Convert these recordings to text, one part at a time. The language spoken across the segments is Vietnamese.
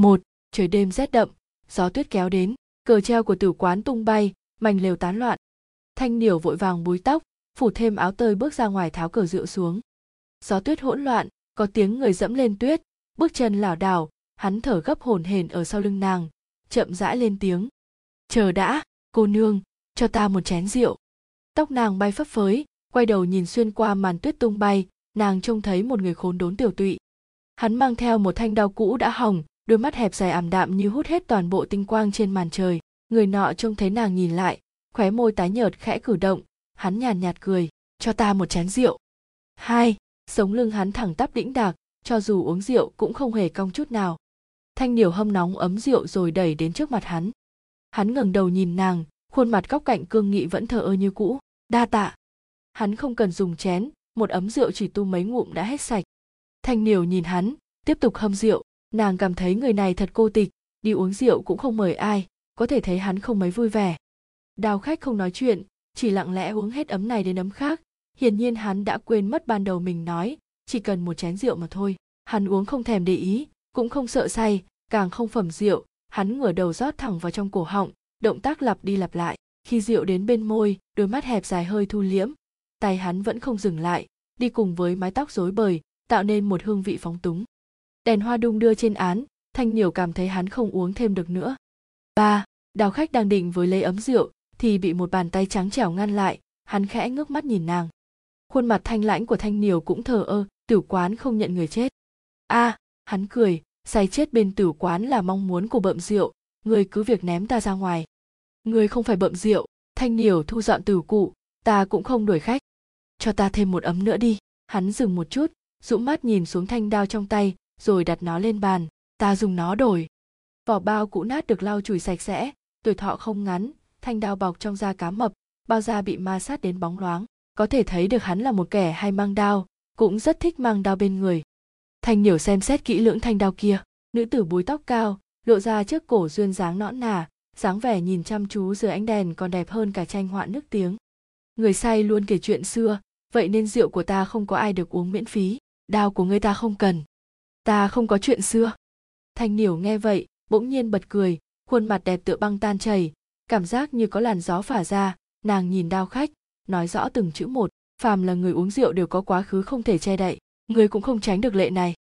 một, trời đêm rét đậm, gió tuyết kéo đến, cờ treo của tử quán tung bay, mảnh lều tán loạn. Thanh niểu vội vàng búi tóc, phủ thêm áo tơi bước ra ngoài tháo cờ rượu xuống. Gió tuyết hỗn loạn, có tiếng người dẫm lên tuyết, bước chân lảo đảo, hắn thở gấp hồn hển ở sau lưng nàng, chậm rãi lên tiếng. Chờ đã, cô nương, cho ta một chén rượu. Tóc nàng bay phấp phới, quay đầu nhìn xuyên qua màn tuyết tung bay, nàng trông thấy một người khốn đốn tiểu tụy. Hắn mang theo một thanh đao cũ đã hỏng đôi mắt hẹp dài ảm đạm như hút hết toàn bộ tinh quang trên màn trời. Người nọ trông thấy nàng nhìn lại, khóe môi tái nhợt khẽ cử động. Hắn nhàn nhạt cười, cho ta một chén rượu. Hai. Sống lưng hắn thẳng tắp đĩnh đạc, cho dù uống rượu cũng không hề cong chút nào. Thanh điều hâm nóng ấm rượu rồi đẩy đến trước mặt hắn. Hắn ngẩng đầu nhìn nàng, khuôn mặt góc cạnh cương nghị vẫn thờ ơ như cũ. Đa tạ. Hắn không cần dùng chén, một ấm rượu chỉ tu mấy ngụm đã hết sạch. Thanh niều nhìn hắn, tiếp tục hâm rượu nàng cảm thấy người này thật cô tịch, đi uống rượu cũng không mời ai, có thể thấy hắn không mấy vui vẻ. Đào khách không nói chuyện, chỉ lặng lẽ uống hết ấm này đến ấm khác. Hiển nhiên hắn đã quên mất ban đầu mình nói, chỉ cần một chén rượu mà thôi. Hắn uống không thèm để ý, cũng không sợ say, càng không phẩm rượu, hắn ngửa đầu rót thẳng vào trong cổ họng, động tác lặp đi lặp lại. Khi rượu đến bên môi, đôi mắt hẹp dài hơi thu liễm, tay hắn vẫn không dừng lại, đi cùng với mái tóc rối bời, tạo nên một hương vị phóng túng đèn hoa đung đưa trên án thanh nhiều cảm thấy hắn không uống thêm được nữa. Ba đào khách đang định với lấy ấm rượu thì bị một bàn tay trắng trẻo ngăn lại hắn khẽ ngước mắt nhìn nàng. Khuôn mặt thanh lãnh của thanh niều cũng thờ ơ tử quán không nhận người chết. A à, hắn cười say chết bên tử quán là mong muốn của bợm rượu người cứ việc ném ta ra ngoài. Người không phải bợm rượu thanh niều thu dọn tử cụ ta cũng không đuổi khách. Cho ta thêm một ấm nữa đi hắn dừng một chút rũ mắt nhìn xuống thanh đao trong tay rồi đặt nó lên bàn. Ta dùng nó đổi. Vỏ bao cũ nát được lau chùi sạch sẽ. Tuổi thọ không ngắn, thanh đao bọc trong da cá mập, bao da bị ma sát đến bóng loáng. Có thể thấy được hắn là một kẻ hay mang đao, cũng rất thích mang đao bên người. Thanh nhiều xem xét kỹ lưỡng thanh đao kia. Nữ tử búi tóc cao, lộ ra trước cổ duyên dáng nõn nà, dáng vẻ nhìn chăm chú dưới ánh đèn còn đẹp hơn cả tranh họa nước tiếng. Người say luôn kể chuyện xưa, vậy nên rượu của ta không có ai được uống miễn phí, đao của người ta không cần ta không có chuyện xưa. Thanh niểu nghe vậy, bỗng nhiên bật cười, khuôn mặt đẹp tựa băng tan chảy, cảm giác như có làn gió phả ra, nàng nhìn đao khách, nói rõ từng chữ một, phàm là người uống rượu đều có quá khứ không thể che đậy, người cũng không tránh được lệ này.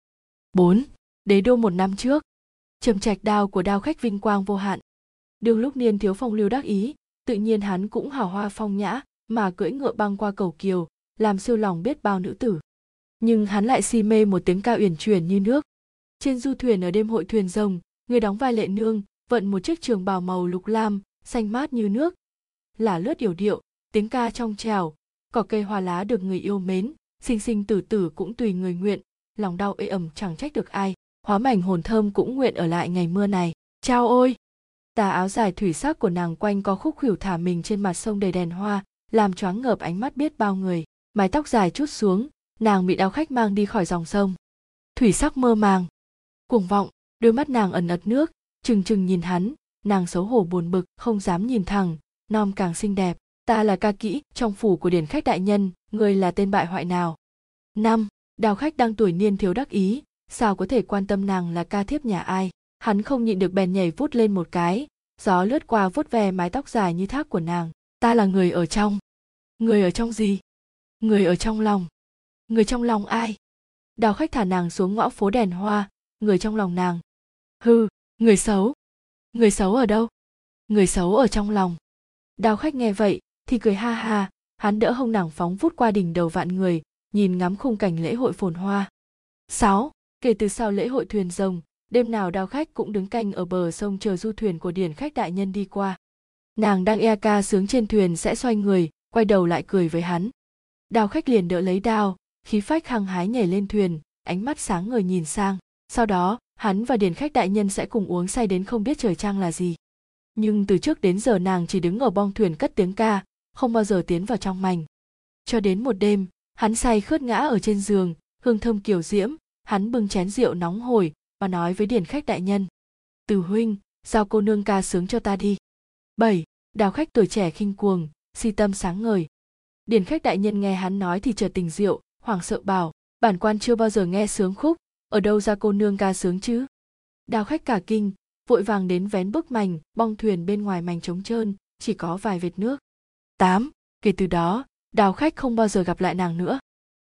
4. Đế đô một năm trước. Trầm trạch đao của đao khách vinh quang vô hạn. Đương lúc niên thiếu phong lưu đắc ý, tự nhiên hắn cũng hào hoa phong nhã, mà cưỡi ngựa băng qua cầu kiều, làm siêu lòng biết bao nữ tử nhưng hắn lại si mê một tiếng ca uyển chuyển như nước. Trên du thuyền ở đêm hội thuyền rồng, người đóng vai lệ nương, vận một chiếc trường bào màu lục lam, xanh mát như nước. Là lướt điều điệu, tiếng ca trong trèo, cỏ cây hoa lá được người yêu mến sinh sinh tử tử cũng tùy người nguyện, lòng đau ê ẩm chẳng trách được ai, hóa mảnh hồn thơm cũng nguyện ở lại ngày mưa này. Chao ôi! Tà áo dài thủy sắc của nàng quanh có khúc khuỷu thả mình trên mặt sông đầy đèn hoa, làm choáng ngợp ánh mắt biết bao người, mái tóc dài chút xuống nàng bị đào khách mang đi khỏi dòng sông. Thủy sắc mơ màng. Cuồng vọng, đôi mắt nàng ẩn ật nước trừng trừng nhìn hắn, nàng xấu hổ buồn bực, không dám nhìn thẳng, nom càng xinh đẹp. Ta là ca kỹ, trong phủ của điển khách đại nhân người là tên bại hoại nào? Năm, đào khách đang tuổi niên thiếu đắc ý, sao có thể quan tâm nàng là ca thiếp nhà ai? Hắn không nhịn được bèn nhảy vút lên một cái, gió lướt qua vuốt ve mái tóc dài như thác của nàng. Ta là người ở trong. Người ở trong gì? Người ở trong lòng người trong lòng ai đào khách thả nàng xuống ngõ phố đèn hoa người trong lòng nàng hư người xấu người xấu ở đâu người xấu ở trong lòng đào khách nghe vậy thì cười ha ha hắn đỡ hông nàng phóng vút qua đỉnh đầu vạn người nhìn ngắm khung cảnh lễ hội phồn hoa 6. Kể từ sau lễ hội thuyền rồng, đêm nào đào khách cũng đứng canh ở bờ sông chờ du thuyền của điển khách đại nhân đi qua. Nàng đang e ca sướng trên thuyền sẽ xoay người, quay đầu lại cười với hắn. Đào khách liền đỡ lấy đao, khí phách hăng hái nhảy lên thuyền, ánh mắt sáng người nhìn sang. Sau đó, hắn và điền khách đại nhân sẽ cùng uống say đến không biết trời trăng là gì. Nhưng từ trước đến giờ nàng chỉ đứng ở bong thuyền cất tiếng ca, không bao giờ tiến vào trong mành. Cho đến một đêm, hắn say khướt ngã ở trên giường, hương thơm kiều diễm, hắn bưng chén rượu nóng hổi và nói với điền khách đại nhân. Từ huynh, giao cô nương ca sướng cho ta đi. 7. Đào khách tuổi trẻ khinh cuồng, si tâm sáng ngời. điền khách đại nhân nghe hắn nói thì chợt tình rượu, hoảng sợ bảo, bản quan chưa bao giờ nghe sướng khúc, ở đâu ra cô nương ca sướng chứ? đào khách cả kinh vội vàng đến vén bức mành bong thuyền bên ngoài mành trống trơn chỉ có vài vệt nước 8. kể từ đó đào khách không bao giờ gặp lại nàng nữa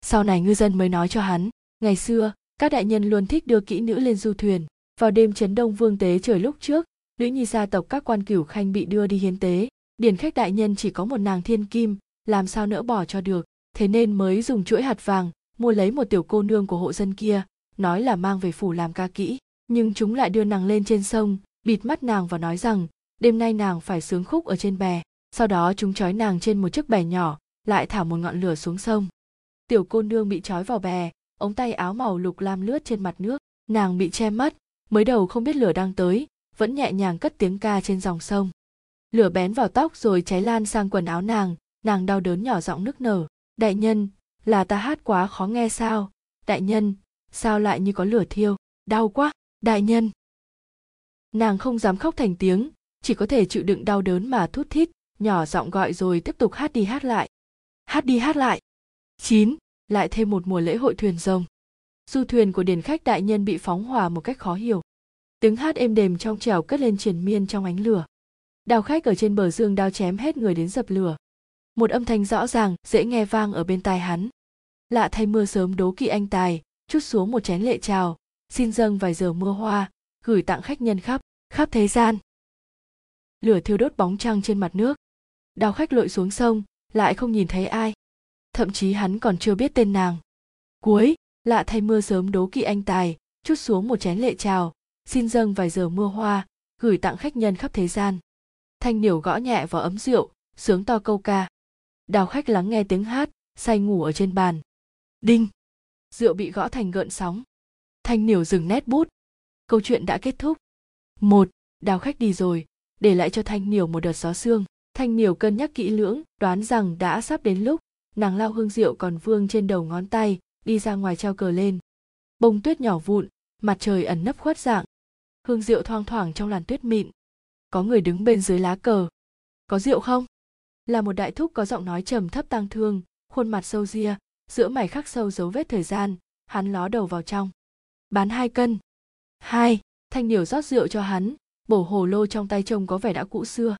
sau này ngư dân mới nói cho hắn ngày xưa các đại nhân luôn thích đưa kỹ nữ lên du thuyền vào đêm chấn đông vương tế trời lúc trước nữ nhi gia tộc các quan cửu khanh bị đưa đi hiến tế điển khách đại nhân chỉ có một nàng thiên kim làm sao nỡ bỏ cho được thế nên mới dùng chuỗi hạt vàng, mua lấy một tiểu cô nương của hộ dân kia, nói là mang về phủ làm ca kỹ. Nhưng chúng lại đưa nàng lên trên sông, bịt mắt nàng và nói rằng, đêm nay nàng phải sướng khúc ở trên bè. Sau đó chúng trói nàng trên một chiếc bè nhỏ, lại thả một ngọn lửa xuống sông. Tiểu cô nương bị trói vào bè, ống tay áo màu lục lam lướt trên mặt nước. Nàng bị che mắt, mới đầu không biết lửa đang tới, vẫn nhẹ nhàng cất tiếng ca trên dòng sông. Lửa bén vào tóc rồi cháy lan sang quần áo nàng nàng đau đớn nhỏ giọng nức nở đại nhân, là ta hát quá khó nghe sao? Đại nhân, sao lại như có lửa thiêu? Đau quá, đại nhân. Nàng không dám khóc thành tiếng, chỉ có thể chịu đựng đau đớn mà thút thít, nhỏ giọng gọi rồi tiếp tục hát đi hát lại. Hát đi hát lại. Chín, lại thêm một mùa lễ hội thuyền rồng. Du thuyền của điền khách đại nhân bị phóng hỏa một cách khó hiểu. Tiếng hát êm đềm trong trẻo cất lên triền miên trong ánh lửa. Đào khách ở trên bờ dương đao chém hết người đến dập lửa một âm thanh rõ ràng, dễ nghe vang ở bên tai hắn. Lạ thay mưa sớm đố kỵ anh tài, chút xuống một chén lệ trào xin dâng vài giờ mưa hoa, gửi tặng khách nhân khắp khắp thế gian. Lửa thiêu đốt bóng trăng trên mặt nước. Đào khách lội xuống sông, lại không nhìn thấy ai. Thậm chí hắn còn chưa biết tên nàng. Cuối, lạ thay mưa sớm đố kỵ anh tài, chút xuống một chén lệ trào xin dâng vài giờ mưa hoa, gửi tặng khách nhân khắp thế gian. Thanh điểu gõ nhẹ vào ấm rượu, sướng to câu ca đào khách lắng nghe tiếng hát, say ngủ ở trên bàn. Đinh. Rượu bị gõ thành gợn sóng. Thanh niểu dừng nét bút. Câu chuyện đã kết thúc. Một, đào khách đi rồi. Để lại cho thanh niểu một đợt gió xương thanh niểu cân nhắc kỹ lưỡng, đoán rằng đã sắp đến lúc, nàng lao hương rượu còn vương trên đầu ngón tay, đi ra ngoài treo cờ lên. Bông tuyết nhỏ vụn, mặt trời ẩn nấp khuất dạng. Hương rượu thoang thoảng trong làn tuyết mịn. Có người đứng bên dưới lá cờ. Có rượu không? Là một đại thúc có giọng nói trầm thấp tang thương, khuôn mặt sâu ria, giữa mày khắc sâu dấu vết thời gian, hắn ló đầu vào trong. Bán hai cân. Hai, thanh điểu rót rượu cho hắn, bổ hồ lô trong tay trông có vẻ đã cũ xưa.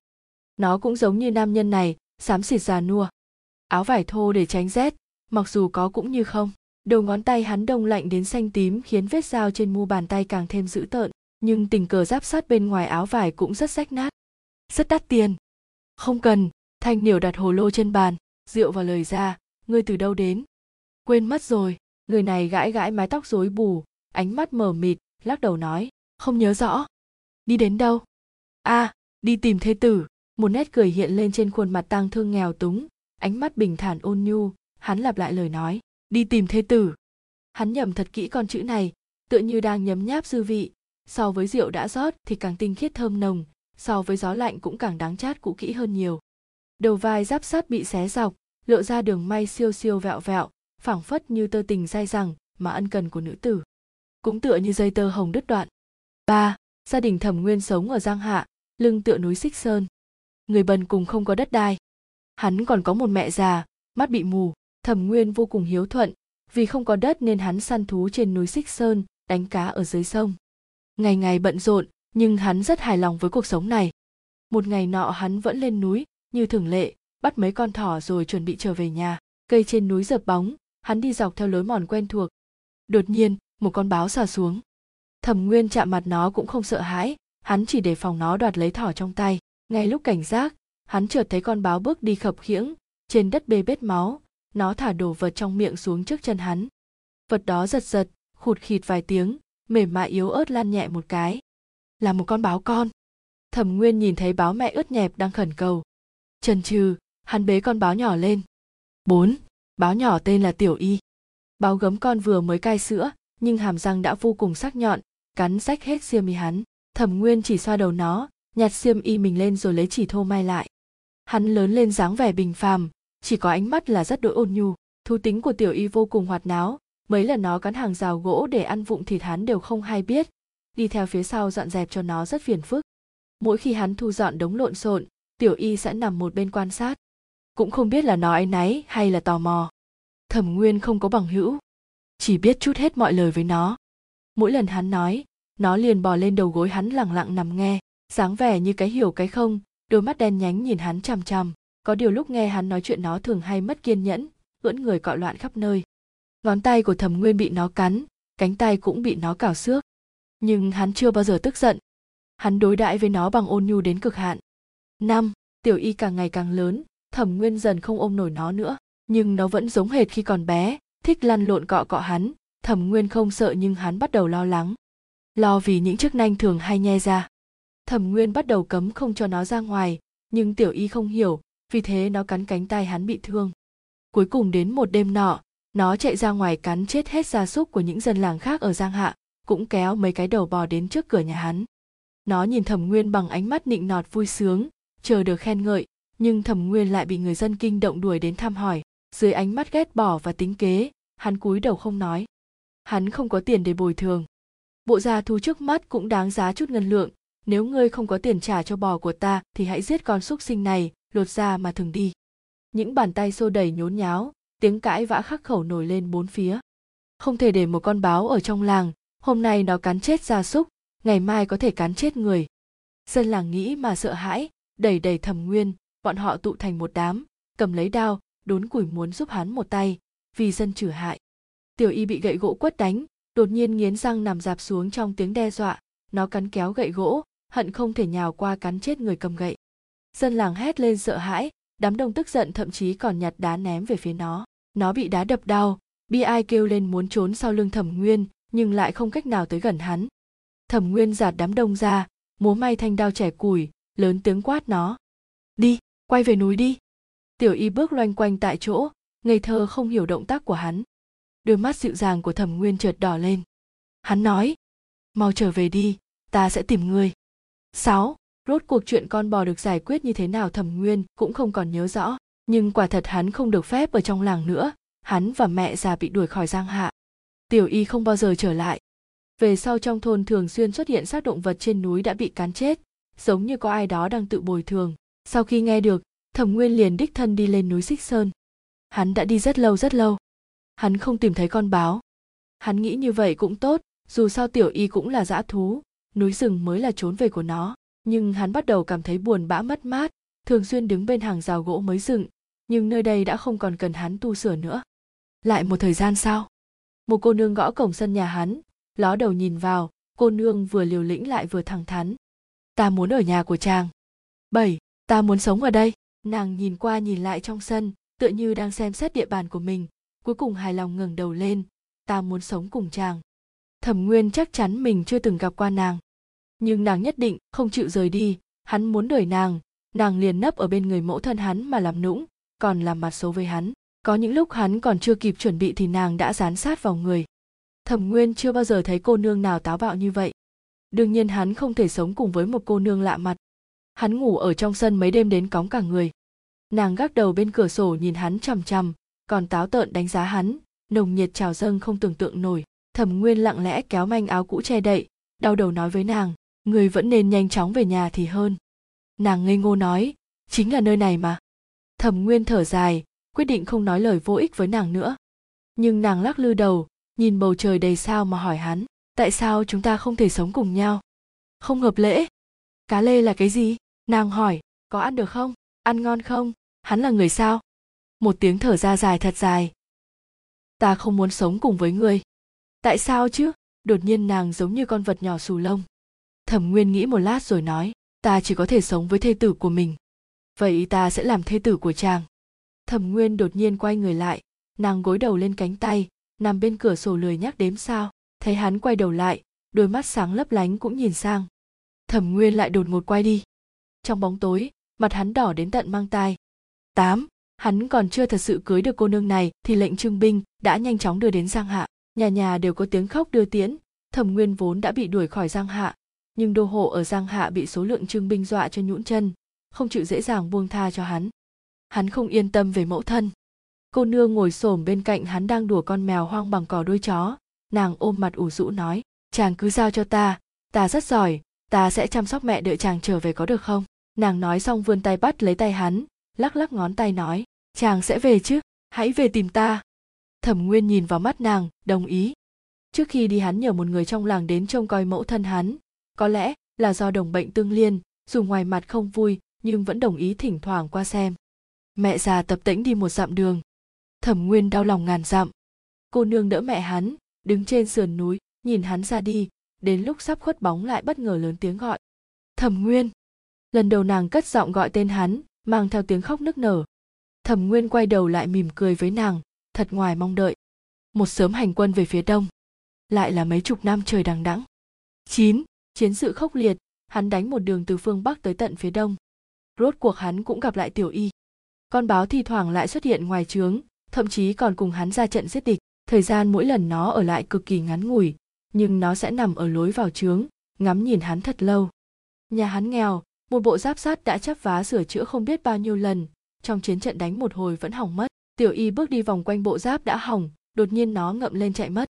Nó cũng giống như nam nhân này, xám xịt già nua. Áo vải thô để tránh rét, mặc dù có cũng như không. Đầu ngón tay hắn đông lạnh đến xanh tím khiến vết dao trên mu bàn tay càng thêm dữ tợn, nhưng tình cờ giáp sát bên ngoài áo vải cũng rất rách nát. Rất đắt tiền. Không cần thanh niểu đặt hồ lô trên bàn rượu vào lời ra ngươi từ đâu đến? Quên mất rồi người này gãi gãi mái tóc rối bù ánh mắt mờ mịt lắc đầu nói không nhớ rõ. Đi đến đâu? A à, đi tìm thê tử. Một nét cười hiện lên trên khuôn mặt tang thương nghèo túng ánh mắt bình thản ôn nhu hắn lặp lại lời nói đi tìm thê tử. Hắn nhầm thật kỹ con chữ này tựa như đang nhấm nháp dư vị so với rượu đã rót thì càng tinh khiết thơm nồng so với gió lạnh cũng càng đáng chát cũ kỹ hơn nhiều đầu vai giáp sát bị xé dọc, lộ ra đường may siêu siêu vẹo vẹo phảng phất như tơ tình dai dẳng mà ân cần của nữ tử. Cũng tựa như dây tơ hồng đứt đoạn. Ba, gia đình thẩm nguyên sống ở giang hạ, lưng tựa núi xích sơn. Người bần cùng không có đất đai. Hắn còn có một mẹ già, mắt bị mù, thẩm nguyên vô cùng hiếu thuận. Vì không có đất nên hắn săn thú trên núi xích sơn, đánh cá ở dưới sông. Ngày ngày bận rộn, nhưng hắn rất hài lòng với cuộc sống này. Một ngày nọ hắn vẫn lên núi như thường lệ, bắt mấy con thỏ rồi chuẩn bị trở về nhà. Cây trên núi dập bóng, hắn đi dọc theo lối mòn quen thuộc. Đột nhiên, một con báo xà xuống. Thẩm nguyên chạm mặt nó cũng không sợ hãi, hắn chỉ để phòng nó đoạt lấy thỏ trong tay. Ngay lúc cảnh giác, hắn chợt thấy con báo bước đi khập khiễng, trên đất bê bết máu. Nó thả đồ vật trong miệng xuống trước chân hắn. Vật đó giật giật, khụt khịt vài tiếng, mềm mại yếu ớt lan nhẹ một cái. Là một con báo con. Thẩm nguyên nhìn thấy báo mẹ ướt nhẹp đang khẩn cầu trần trừ, hắn bế con báo nhỏ lên. Bốn, báo nhỏ tên là tiểu y. Báo gấm con vừa mới cai sữa, nhưng hàm răng đã vô cùng sắc nhọn, cắn rách hết xiêm y hắn. Thẩm nguyên chỉ xoa đầu nó, nhặt xiêm y mình lên rồi lấy chỉ thô may lại. Hắn lớn lên dáng vẻ bình phàm, chỉ có ánh mắt là rất đỗi ôn nhu. Thú tính của tiểu y vô cùng hoạt náo, mấy lần nó cắn hàng rào gỗ để ăn vụng thịt hắn đều không hay biết. Đi theo phía sau dọn dẹp cho nó rất phiền phức. Mỗi khi hắn thu dọn đống lộn xộn tiểu y sẽ nằm một bên quan sát. Cũng không biết là nó áy náy hay là tò mò. Thẩm nguyên không có bằng hữu. Chỉ biết chút hết mọi lời với nó. Mỗi lần hắn nói, nó liền bò lên đầu gối hắn lẳng lặng nằm nghe, dáng vẻ như cái hiểu cái không, đôi mắt đen nhánh nhìn hắn chằm chằm. Có điều lúc nghe hắn nói chuyện nó thường hay mất kiên nhẫn, ưỡn người cọ loạn khắp nơi. Ngón tay của thẩm nguyên bị nó cắn, cánh tay cũng bị nó cào xước. Nhưng hắn chưa bao giờ tức giận. Hắn đối đãi với nó bằng ôn nhu đến cực hạn năm, tiểu y càng ngày càng lớn, thẩm nguyên dần không ôm nổi nó nữa. Nhưng nó vẫn giống hệt khi còn bé, thích lăn lộn cọ cọ hắn. Thẩm nguyên không sợ nhưng hắn bắt đầu lo lắng. Lo vì những chiếc nanh thường hay nhe ra. Thẩm nguyên bắt đầu cấm không cho nó ra ngoài, nhưng tiểu y không hiểu, vì thế nó cắn cánh tay hắn bị thương. Cuối cùng đến một đêm nọ, nó chạy ra ngoài cắn chết hết gia súc của những dân làng khác ở giang hạ, cũng kéo mấy cái đầu bò đến trước cửa nhà hắn. Nó nhìn thẩm nguyên bằng ánh mắt nịnh nọt vui sướng chờ được khen ngợi, nhưng thẩm nguyên lại bị người dân kinh động đuổi đến thăm hỏi, dưới ánh mắt ghét bỏ và tính kế, hắn cúi đầu không nói. Hắn không có tiền để bồi thường. Bộ gia thu trước mắt cũng đáng giá chút ngân lượng, nếu ngươi không có tiền trả cho bò của ta thì hãy giết con súc sinh này, lột ra mà thường đi. Những bàn tay xô đẩy nhốn nháo, tiếng cãi vã khắc khẩu nổi lên bốn phía. Không thể để một con báo ở trong làng, hôm nay nó cắn chết gia súc, ngày mai có thể cắn chết người. Dân làng nghĩ mà sợ hãi đẩy đẩy thẩm nguyên, bọn họ tụ thành một đám, cầm lấy đao, đốn củi muốn giúp hắn một tay, vì dân trừ hại. Tiểu y bị gậy gỗ quất đánh, đột nhiên nghiến răng nằm dạp xuống trong tiếng đe dọa, nó cắn kéo gậy gỗ, hận không thể nhào qua cắn chết người cầm gậy. Dân làng hét lên sợ hãi, đám đông tức giận thậm chí còn nhặt đá ném về phía nó. Nó bị đá đập đau, bi ai kêu lên muốn trốn sau lưng thẩm nguyên, nhưng lại không cách nào tới gần hắn. Thẩm nguyên giạt đám đông ra, múa may thanh đao trẻ củi lớn tiếng quát nó. Đi, quay về núi đi. Tiểu y bước loanh quanh tại chỗ, ngây thơ không hiểu động tác của hắn. Đôi mắt dịu dàng của thẩm nguyên chợt đỏ lên. Hắn nói, mau trở về đi, ta sẽ tìm ngươi. Sáu, rốt cuộc chuyện con bò được giải quyết như thế nào thẩm nguyên cũng không còn nhớ rõ. Nhưng quả thật hắn không được phép ở trong làng nữa. Hắn và mẹ già bị đuổi khỏi giang hạ. Tiểu y không bao giờ trở lại. Về sau trong thôn thường xuyên xuất hiện xác động vật trên núi đã bị cán chết giống như có ai đó đang tự bồi thường. Sau khi nghe được, thẩm nguyên liền đích thân đi lên núi xích sơn. Hắn đã đi rất lâu rất lâu. Hắn không tìm thấy con báo. Hắn nghĩ như vậy cũng tốt, dù sao tiểu y cũng là dã thú, núi rừng mới là trốn về của nó. Nhưng hắn bắt đầu cảm thấy buồn bã mất mát, thường xuyên đứng bên hàng rào gỗ mới dựng, nhưng nơi đây đã không còn cần hắn tu sửa nữa. Lại một thời gian sau, một cô nương gõ cổng sân nhà hắn, ló đầu nhìn vào, cô nương vừa liều lĩnh lại vừa thẳng thắn ta muốn ở nhà của chàng. Bảy, ta muốn sống ở đây. Nàng nhìn qua nhìn lại trong sân, tựa như đang xem xét địa bàn của mình, cuối cùng hài lòng ngẩng đầu lên. Ta muốn sống cùng chàng. Thẩm nguyên chắc chắn mình chưa từng gặp qua nàng. Nhưng nàng nhất định không chịu rời đi. Hắn muốn đuổi nàng. Nàng liền nấp ở bên người mẫu thân hắn mà làm nũng, còn làm mặt xấu với hắn. Có những lúc hắn còn chưa kịp chuẩn bị thì nàng đã dán sát vào người. Thẩm nguyên chưa bao giờ thấy cô nương nào táo bạo như vậy đương nhiên hắn không thể sống cùng với một cô nương lạ mặt. Hắn ngủ ở trong sân mấy đêm đến cóng cả người. Nàng gác đầu bên cửa sổ nhìn hắn chằm chằm, còn táo tợn đánh giá hắn, nồng nhiệt trào dâng không tưởng tượng nổi thẩm nguyên lặng lẽ kéo manh áo cũ che đậy, đau đầu nói với nàng người vẫn nên nhanh chóng về nhà thì hơn. Nàng ngây ngô nói, chính là nơi này mà. Thẩm nguyên thở dài, quyết định không nói lời vô ích với nàng nữa. Nhưng nàng lắc lư đầu, nhìn bầu trời đầy sao mà hỏi hắn tại sao chúng ta không thể sống cùng nhau? Không hợp lễ. Cá lê là cái gì? Nàng hỏi, có ăn được không? Ăn ngon không? Hắn là người sao? Một tiếng thở ra dài thật dài. Ta không muốn sống cùng với ngươi. Tại sao chứ? Đột nhiên nàng giống như con vật nhỏ xù lông. Thẩm nguyên nghĩ một lát rồi nói, ta chỉ có thể sống với thê tử của mình. Vậy ta sẽ làm thê tử của chàng. Thẩm nguyên đột nhiên quay người lại. Nàng gối đầu lên cánh tay, nằm bên cửa sổ lười nhắc đếm sao thấy hắn quay đầu lại, đôi mắt sáng lấp lánh cũng nhìn sang. Thẩm nguyên lại đột ngột quay đi. Trong bóng tối, mặt hắn đỏ đến tận mang tai. Tám, hắn còn chưa thật sự cưới được cô nương này thì lệnh trưng binh đã nhanh chóng đưa đến giang hạ. Nhà nhà đều có tiếng khóc đưa tiễn. Thẩm nguyên vốn đã bị đuổi khỏi giang hạ, nhưng đô hộ ở giang hạ bị số lượng trưng binh dọa cho nhũn chân, không chịu dễ dàng buông tha cho hắn. Hắn không yên tâm về mẫu thân. Cô nương ngồi xổm bên cạnh hắn đang đùa con mèo hoang bằng cỏ đuôi chó nàng ôm mặt ủ rũ nói, chàng cứ giao cho ta ta rất giỏi, ta sẽ chăm sóc mẹ đợi chàng trở về có được không? Nàng nói xong vươn tay bắt lấy tay hắn, lắc lắc ngón tay nói, chàng sẽ về chứ, hãy về tìm ta. Thẩm nguyên nhìn vào mắt nàng, đồng ý. Trước khi đi hắn nhờ một người trong làng đến trông coi mẫu thân hắn. Có lẽ là do đồng bệnh tương liên, dù ngoài mặt không vui, nhưng vẫn đồng ý thỉnh thoảng qua xem. Mẹ già tập tễnh đi một dặm đường. Thẩm nguyên đau lòng ngàn dặm. Cô nương đỡ mẹ hắn đứng trên sườn núi, nhìn hắn ra đi, đến lúc sắp khuất bóng lại bất ngờ lớn tiếng gọi. Thẩm nguyên! Lần đầu nàng cất giọng gọi tên hắn, mang theo tiếng khóc nức nở. Thẩm nguyên quay đầu lại mỉm cười với nàng, thật ngoài mong đợi. Một sớm hành quân về phía đông, lại là mấy chục năm trời đằng đẵng. Chín, chiến sự khốc liệt, hắn đánh một đường từ phương bắc tới tận phía đông. Rốt cuộc hắn cũng gặp lại tiểu y. Con báo thi thoảng lại xuất hiện ngoài trướng, thậm chí còn cùng hắn ra trận giết địch thời gian mỗi lần nó ở lại cực kỳ ngắn ngủi, nhưng nó sẽ nằm ở lối vào trướng ngắm nhìn hắn thật lâu. Nhà hắn nghèo, một bộ giáp sắt đã chắp vá sửa chữa không biết bao nhiêu lần. Trong chiến trận đánh một hồi vẫn hỏng mất, tiểu y bước đi vòng quanh bộ giáp đã hỏng, đột nhiên nó ngậm lên chạy mất.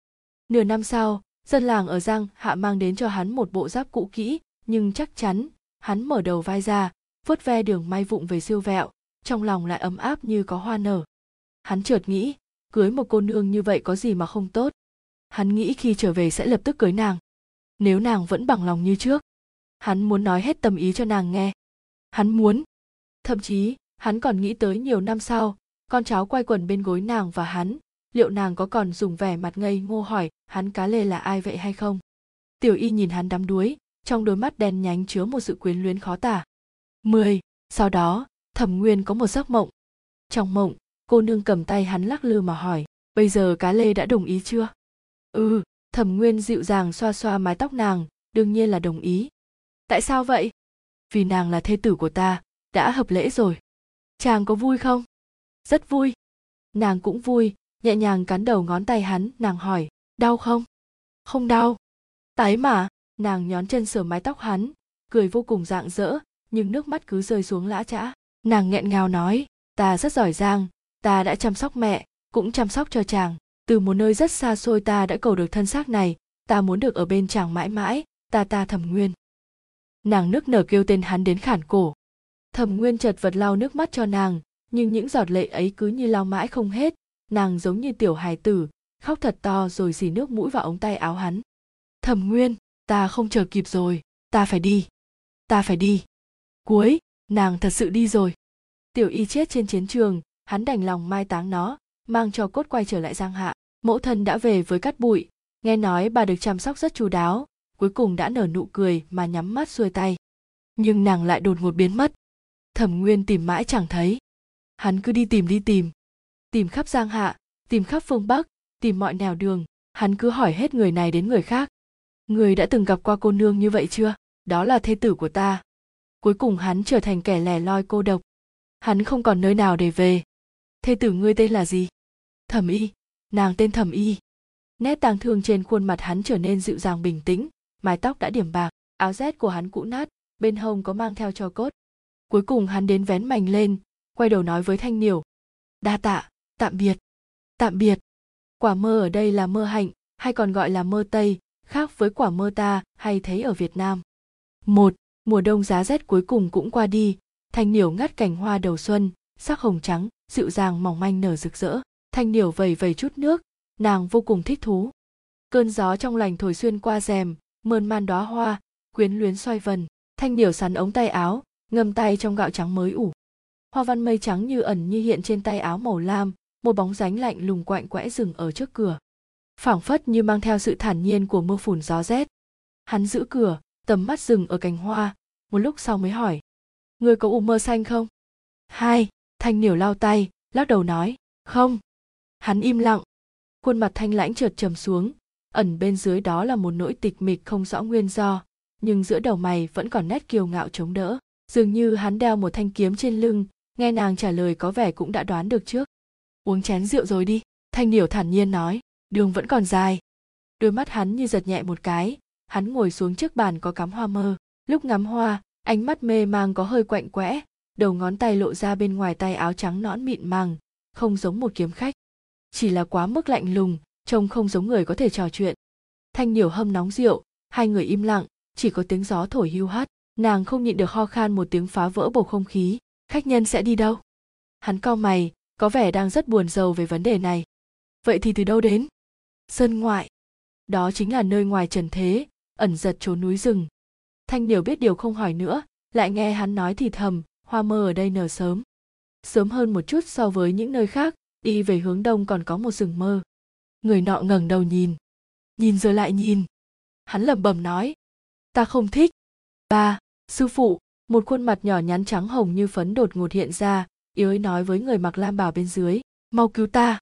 Nửa năm sau, dân làng ở giang hạ mang đến cho hắn một bộ giáp cũ kỹ, nhưng chắc chắn, hắn mở đầu vai ra vớt ve đường may vụng về siêu vẹo, trong lòng lại ấm áp như có hoa nở. Hắn chợt nghĩ cưới một cô nương như vậy có gì mà không tốt? Hắn nghĩ khi trở về sẽ lập tức cưới nàng. Nếu nàng vẫn bằng lòng như trước hắn muốn nói hết tâm ý cho nàng nghe. Hắn muốn. Thậm chí hắn còn nghĩ tới nhiều năm sau con cháu quay quần bên gối nàng và hắn liệu nàng có còn dùng vẻ mặt ngây ngô hỏi hắn cá lê là ai vậy hay không? Tiểu y nhìn hắn đắm đuối trong đôi mắt đen nhánh chứa một sự quyến luyến khó tả. 10. Sau đó, thẩm nguyên có một giấc mộng. Trong mộng, cô nương cầm tay hắn lắc lư mà hỏi, bây giờ cá lê đã đồng ý chưa? Ừ, thẩm nguyên dịu dàng xoa xoa mái tóc nàng, đương nhiên là đồng ý. Tại sao vậy? Vì nàng là thê tử của ta, đã hợp lễ rồi. Chàng có vui không? Rất vui. Nàng cũng vui, nhẹ nhàng cắn đầu ngón tay hắn, nàng hỏi, đau không? Không đau. Tái mà, nàng nhón chân sửa mái tóc hắn, cười vô cùng rạng rỡ, nhưng nước mắt cứ rơi xuống lã chã nàng nghẹn ngào nói ta rất giỏi giang ta đã chăm sóc mẹ, cũng chăm sóc cho chàng. Từ một nơi rất xa xôi ta đã cầu được thân xác này, ta muốn được ở bên chàng mãi mãi, ta ta thẩm nguyên nàng nức nở kêu tên hắn đến khản cổ. Thẩm nguyên chật vật lau nước mắt cho nàng, nhưng những giọt lệ ấy cứ như lau mãi không hết. Nàng giống như tiểu hài tử, khóc thật to rồi xì nước mũi vào ống tay áo hắn. Thẩm nguyên ta không chờ kịp rồi, ta phải đi, ta phải đi. Cuối, nàng thật sự đi rồi. Tiểu y chết trên chiến trường hắn đành lòng mai táng nó, mang cho cốt quay trở lại giang hạ. Mẫu thân đã về với cát bụi. Nghe nói bà được chăm sóc rất chu đáo, cuối cùng đã nở nụ cười mà nhắm mắt xuôi tay. Nhưng nàng lại đột ngột biến mất. Thẩm nguyên tìm mãi chẳng thấy. Hắn cứ đi tìm đi tìm. Tìm khắp giang hạ, tìm khắp phương bắc, tìm mọi nẻo đường. Hắn cứ hỏi hết người này đến người khác. Người đã từng gặp qua cô nương như vậy chưa? Đó là thê tử của ta. Cuối cùng hắn trở thành kẻ lẻ loi cô độc. Hắn không còn nơi nào để về thê tử ngươi tên là gì? Thẩm y, nàng tên thẩm y. Nét tang thương trên khuôn mặt hắn trở nên dịu dàng bình tĩnh, mái tóc đã điểm bạc, áo rét của hắn cũ nát, bên hông có mang theo cho cốt. Cuối cùng hắn đến vén mành lên, quay đầu nói với thanh niểu. Đa tạ, tạm biệt tạm biệt. Quả mơ ở đây là mơ hạnh, hay còn gọi là mơ tây, khác với quả mơ ta hay thấy ở việt nam. Một, mùa đông giá rét cuối cùng cũng qua đi, thanh niểu ngắt cành hoa đầu xuân, sắc hồng trắng dịu dàng mỏng manh nở rực rỡ. Thanh điểu vẩy vẩy chút nước, nàng vô cùng thích thú. Cơn gió trong lành thổi xuyên qua rèm, mơn man đóa hoa, quyến luyến xoay vần. Thanh điểu sắn ống tay áo, ngâm tay trong gạo trắng mới ủ. Hoa văn mây trắng như ẩn như hiện trên tay áo màu lam, một bóng dáng lạnh lùng quạnh quẽ rừng ở trước cửa. Phảng phất như mang theo sự thản nhiên của mưa phùn gió rét. Hắn giữ cửa, tầm mắt dừng ở cành hoa. Một lúc sau mới hỏi, người có ủ mơ xanh không? Hai thanh niểu lao tay, lắc đầu nói, không. Hắn im lặng. Khuôn mặt thanh lãnh trượt trầm xuống. Ẩn bên dưới đó là một nỗi tịch mịch không rõ nguyên do, nhưng giữa đầu mày vẫn còn nét kiêu ngạo chống đỡ. Dường như hắn đeo một thanh kiếm trên lưng, nghe nàng trả lời có vẻ cũng đã đoán được trước. Uống chén rượu rồi đi, thanh niểu thản nhiên nói, đường vẫn còn dài. Đôi mắt hắn như giật nhẹ một cái, hắn ngồi xuống trước bàn có cắm hoa mơ. Lúc ngắm hoa, ánh mắt mê mang có hơi quạnh quẽ đầu ngón tay lộ ra bên ngoài tay áo trắng nõn mịn màng, không giống một kiếm khách. Chỉ là quá mức lạnh lùng, trông không giống người có thể trò chuyện. Thanh nhiều hâm nóng rượu, hai người im lặng, chỉ có tiếng gió thổi hưu hắt, nàng không nhịn được ho khan một tiếng phá vỡ bầu không khí, khách nhân sẽ đi đâu? Hắn cau mày, có vẻ đang rất buồn rầu về vấn đề này. Vậy thì từ đâu đến? Sơn ngoại. Đó chính là nơi ngoài trần thế, ẩn giật trốn núi rừng. Thanh điều biết điều không hỏi nữa, lại nghe hắn nói thì thầm hoa mơ ở đây nở sớm. Sớm hơn một chút so với những nơi khác, đi về hướng đông còn có một rừng mơ. Người nọ ngẩng đầu nhìn. Nhìn rồi lại nhìn. Hắn lẩm bẩm nói. Ta không thích. Ba, sư phụ, một khuôn mặt nhỏ nhắn trắng hồng như phấn đột ngột hiện ra yếu ớt nói với người mặc lam bào bên dưới. Mau cứu ta.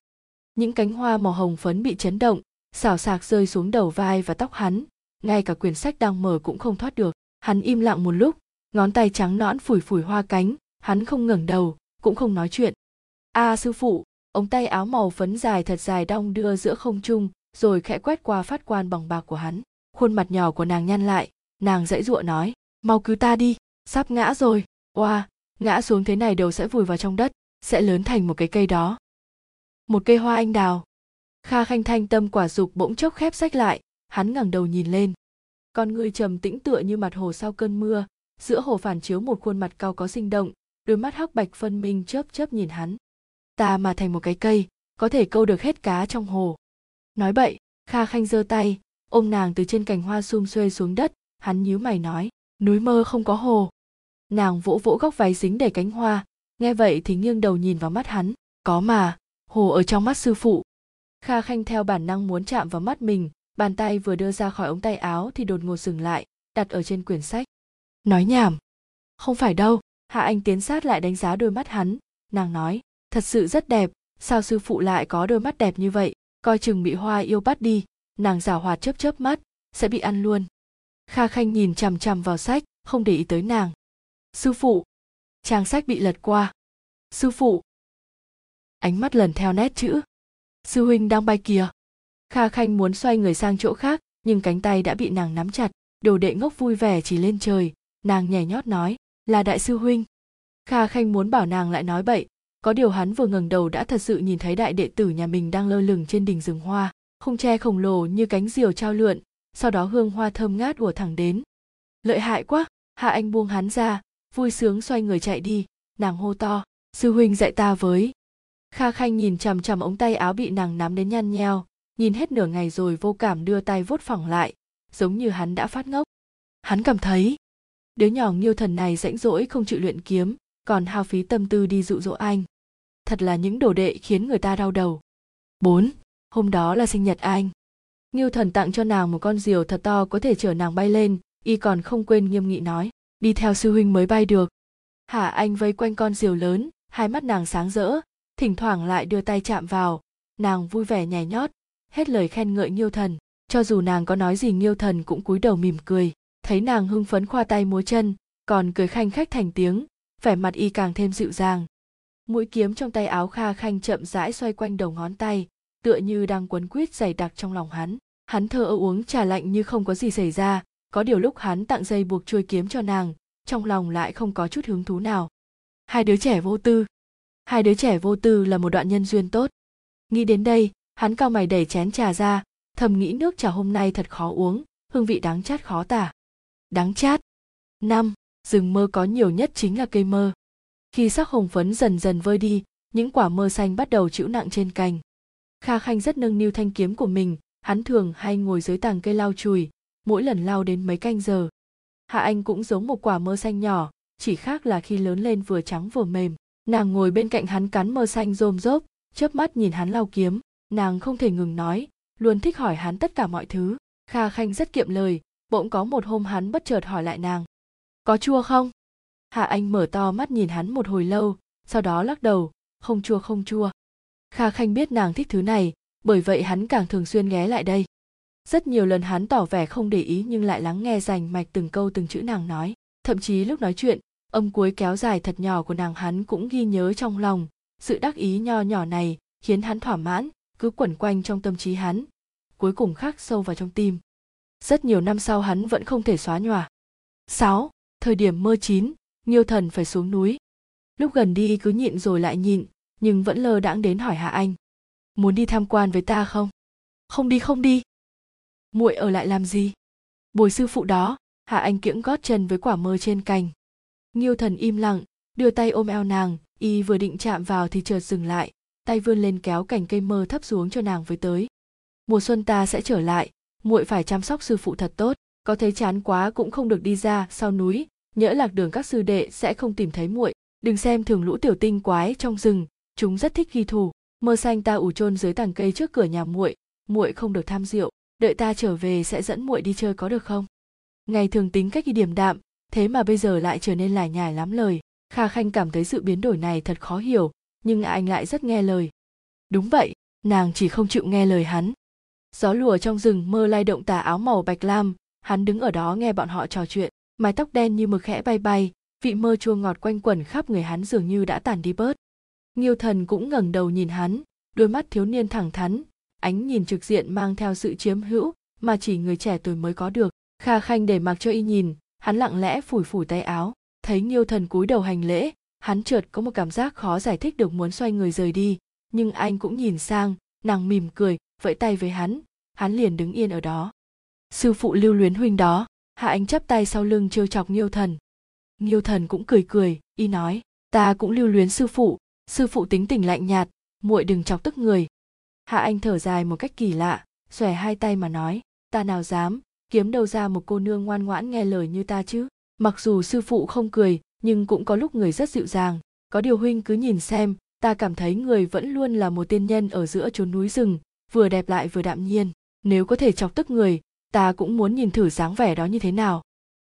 Những cánh hoa màu hồng phấn bị chấn động, xào xạc rơi xuống đầu vai và tóc hắn. Ngay cả quyển sách đang mở cũng không thoát được. Hắn im lặng một lúc ngón tay trắng nõn phủi phủi hoa cánh hắn không ngẩng đầu cũng không nói chuyện. A à, sư phụ ống tay áo màu phấn dài thật dài đong đưa giữa không trung rồi khẽ quét qua phát quan bằng bạc của hắn. Khuôn mặt nhỏ của nàng nhăn lại nàng dãy dụa nói mau cứu ta đi sắp ngã rồi. Oa ngã xuống thế này đầu sẽ vùi vào trong đất sẽ lớn thành một cái cây đó. Một cây hoa anh đào. Kha khanh thanh tâm quả dục bỗng chốc khép sách lại hắn ngẩng đầu nhìn lên. Con người trầm tĩnh tựa như mặt hồ sau cơn mưa giữa hồ phản chiếu một khuôn mặt cao có sinh động, đôi mắt hắc bạch phân minh chớp chớp nhìn hắn. Ta mà thành một cái cây, có thể câu được hết cá trong hồ. Nói bậy, kha khanh giơ tay, ôm nàng từ trên cành hoa xum xuê xuống đất, hắn nhíu mày nói, núi mơ không có hồ. Nàng vỗ vỗ góc váy dính đầy cánh hoa, nghe vậy thì nghiêng đầu nhìn vào mắt hắn, có mà, hồ ở trong mắt sư phụ. Kha khanh theo bản năng muốn chạm vào mắt mình, bàn tay vừa đưa ra khỏi ống tay áo thì đột ngột dừng lại, đặt ở trên quyển sách nói nhảm. Không phải đâu, hạ anh tiến sát lại đánh giá đôi mắt hắn. Nàng nói, thật sự rất đẹp, sao sư phụ lại có đôi mắt đẹp như vậy? Coi chừng bị hoa yêu bắt đi. Nàng giả hoạt chớp chớp mắt, sẽ bị ăn luôn. Kha khanh nhìn chằm chằm vào sách, không để ý tới nàng. Sư phụ. Trang sách bị lật qua. Sư phụ. Ánh mắt lần theo nét chữ. Sư huynh đang bay kìa. Kha khanh muốn xoay người sang chỗ khác, nhưng cánh tay đã bị nàng nắm chặt. Đồ đệ ngốc vui vẻ chỉ lên trời nàng nhảy nhót nói, là đại sư huynh. Kha khanh muốn bảo nàng lại nói bậy, có điều hắn vừa ngẩng đầu đã thật sự nhìn thấy đại đệ tử nhà mình đang lơ lửng trên đỉnh rừng hoa khung tre khổng lồ như cánh diều trao lượn, sau đó hương hoa thơm ngát ùa thẳng đến. Lợi hại quá! Hạ anh buông hắn ra, vui sướng xoay người chạy đi, nàng hô to, sư huynh dạy ta với. Kha khanh nhìn chằm chằm ống tay áo bị nàng nắm đến nhăn nheo, nhìn hết nửa ngày rồi vô cảm đưa tay vuốt phẳng lại, giống như hắn đã phát ngốc. Hắn cảm thấy đứa nhỏ nghiêu thần này rãnh rỗi không chịu luyện kiếm còn hao phí tâm tư đi dụ dỗ anh thật là những đồ đệ khiến người ta đau đầu 4. Hôm đó là sinh nhật anh. Nghiêu thần tặng cho nàng một con diều thật to có thể chở nàng bay lên, y còn không quên nghiêm nghị nói, đi theo sư huynh mới bay được. Hả anh vây quanh con diều lớn, hai mắt nàng sáng rỡ, thỉnh thoảng lại đưa tay chạm vào, nàng vui vẻ nhảy nhót, hết lời khen ngợi Nghiêu thần, cho dù nàng có nói gì Nghiêu thần cũng cúi đầu mỉm cười, thấy nàng hưng phấn khoa tay múa chân, còn cười khanh khách thành tiếng, vẻ mặt y càng thêm dịu dàng, mũi kiếm trong tay áo kha khanh chậm rãi xoay quanh đầu ngón tay tựa như đang quấn quýt dày đặc trong lòng hắn. Hắn thờ ơ uống trà lạnh như không có gì xảy ra có điều lúc hắn tặng dây buộc chuôi kiếm cho nàng trong lòng lại không có chút hứng thú nào. Hai đứa trẻ vô tư. Hai đứa trẻ vô tư là một đoạn nhân duyên tốt. Nghĩ đến đây hắn cao mày đẩy chén trà ra thầm nghĩ nước trà hôm nay thật khó uống hương vị đáng chát khó tả đáng chát. Năm, rừng mơ có nhiều nhất chính là cây mơ. Khi sắc hồng phấn dần dần vơi đi, những quả mơ xanh bắt đầu chịu nặng trên cành. Kha khanh rất nâng niu thanh kiếm của mình, hắn thường hay ngồi dưới tàng cây lau chùi, mỗi lần lau đến mấy canh giờ. Hạ anh cũng giống một quả mơ xanh nhỏ, chỉ khác là khi lớn lên vừa trắng vừa mềm. Nàng ngồi bên cạnh hắn cắn mơ xanh rôm rốp, chớp mắt nhìn hắn lau kiếm. Nàng không thể ngừng nói, luôn thích hỏi hắn tất cả mọi thứ. Kha khanh rất kiệm lời bỗng có một hôm hắn bất chợt hỏi lại nàng, có chua không? Hạ anh mở to mắt nhìn hắn một hồi lâu, sau đó lắc đầu, không chua không chua. Kha khanh biết nàng thích thứ này, bởi vậy hắn càng thường xuyên ghé lại đây. Rất nhiều lần hắn tỏ vẻ không để ý nhưng lại lắng nghe rành mạch từng câu từng chữ nàng nói. Thậm chí lúc nói chuyện, âm cuối kéo dài thật nhỏ của nàng hắn cũng ghi nhớ trong lòng. Sự đắc ý nho nhỏ này khiến hắn thỏa mãn, cứ quẩn quanh trong tâm trí hắn. Cuối cùng khắc sâu vào trong tim rất nhiều năm sau hắn vẫn không thể xóa nhòa 6. Thời điểm mơ chín, nhiêu thần phải xuống núi. Lúc gần đi cứ nhịn rồi lại nhịn, nhưng vẫn lơ đãng đến hỏi Hạ Anh. Muốn đi tham quan với ta không? Không đi không đi. muội ở lại làm gì? Bồi sư phụ đó, Hạ Anh kiễng gót chân với quả mơ trên cành. nhiêu thần im lặng, đưa tay ôm eo nàng, y vừa định chạm vào thì chợt dừng lại, tay vươn lên kéo cành cây mơ thấp xuống cho nàng với tới. Mùa xuân ta sẽ trở lại, muội phải chăm sóc sư phụ thật tốt, có thấy chán quá cũng không được đi ra sau núi, nhỡ lạc đường các sư đệ sẽ không tìm thấy muội. Đừng xem thường lũ tiểu tinh quái trong rừng, chúng rất thích ghi thù. Mơ xanh ta ủ chôn dưới tàng cây trước cửa nhà muội muội không được tham rượu, đợi ta trở về sẽ dẫn muội đi chơi có được không? Ngày thường tính cách đi điềm đạm, thế mà bây giờ lại trở nên lải nhải lắm lời. Kha khanh cảm thấy sự biến đổi này thật khó hiểu, nhưng anh lại rất nghe lời. Đúng vậy, nàng chỉ không chịu nghe lời hắn gió lùa trong rừng mơ lay động tà áo màu bạch lam. Hắn đứng ở đó nghe bọn họ trò chuyện, mái tóc đen như mực khẽ bay bay, vị mơ chua ngọt quanh quẩn khắp người hắn dường như đã tàn đi bớt. Nghiêu thần cũng ngẩng đầu nhìn hắn, đôi mắt thiếu niên thẳng thắn, ánh nhìn trực diện mang theo sự chiếm hữu mà chỉ người trẻ tuổi mới có được. Kha khanh để mặc cho y nhìn, hắn lặng lẽ phủi phủi tay áo, thấy nghiêu thần cúi đầu hành lễ, hắn chợt có một cảm giác khó giải thích được muốn xoay người rời đi. Nhưng anh cũng nhìn sang, nàng mỉm cười vẫy tay với hắn hắn liền đứng yên ở đó. Sư phụ lưu luyến huynh đó, hạ anh chắp tay sau lưng trêu chọc nghiêu thần. Nghiêu thần cũng cười cười, y nói, ta cũng lưu luyến sư phụ sư phụ tính tình lạnh nhạt, muội đừng chọc tức người. Hạ anh thở dài một cách kỳ lạ, xòe hai tay mà nói, ta nào dám, kiếm đâu ra một cô nương ngoan ngoãn nghe lời như ta chứ? Mặc dù sư phụ không cười, nhưng cũng có lúc người rất dịu dàng. Có điều huynh cứ nhìn xem, ta cảm thấy người vẫn luôn là một tiên nhân ở giữa chốn núi rừng vừa đẹp lại vừa đạm nhiên. Nếu có thể chọc tức người, ta cũng muốn nhìn thử dáng vẻ đó như thế nào.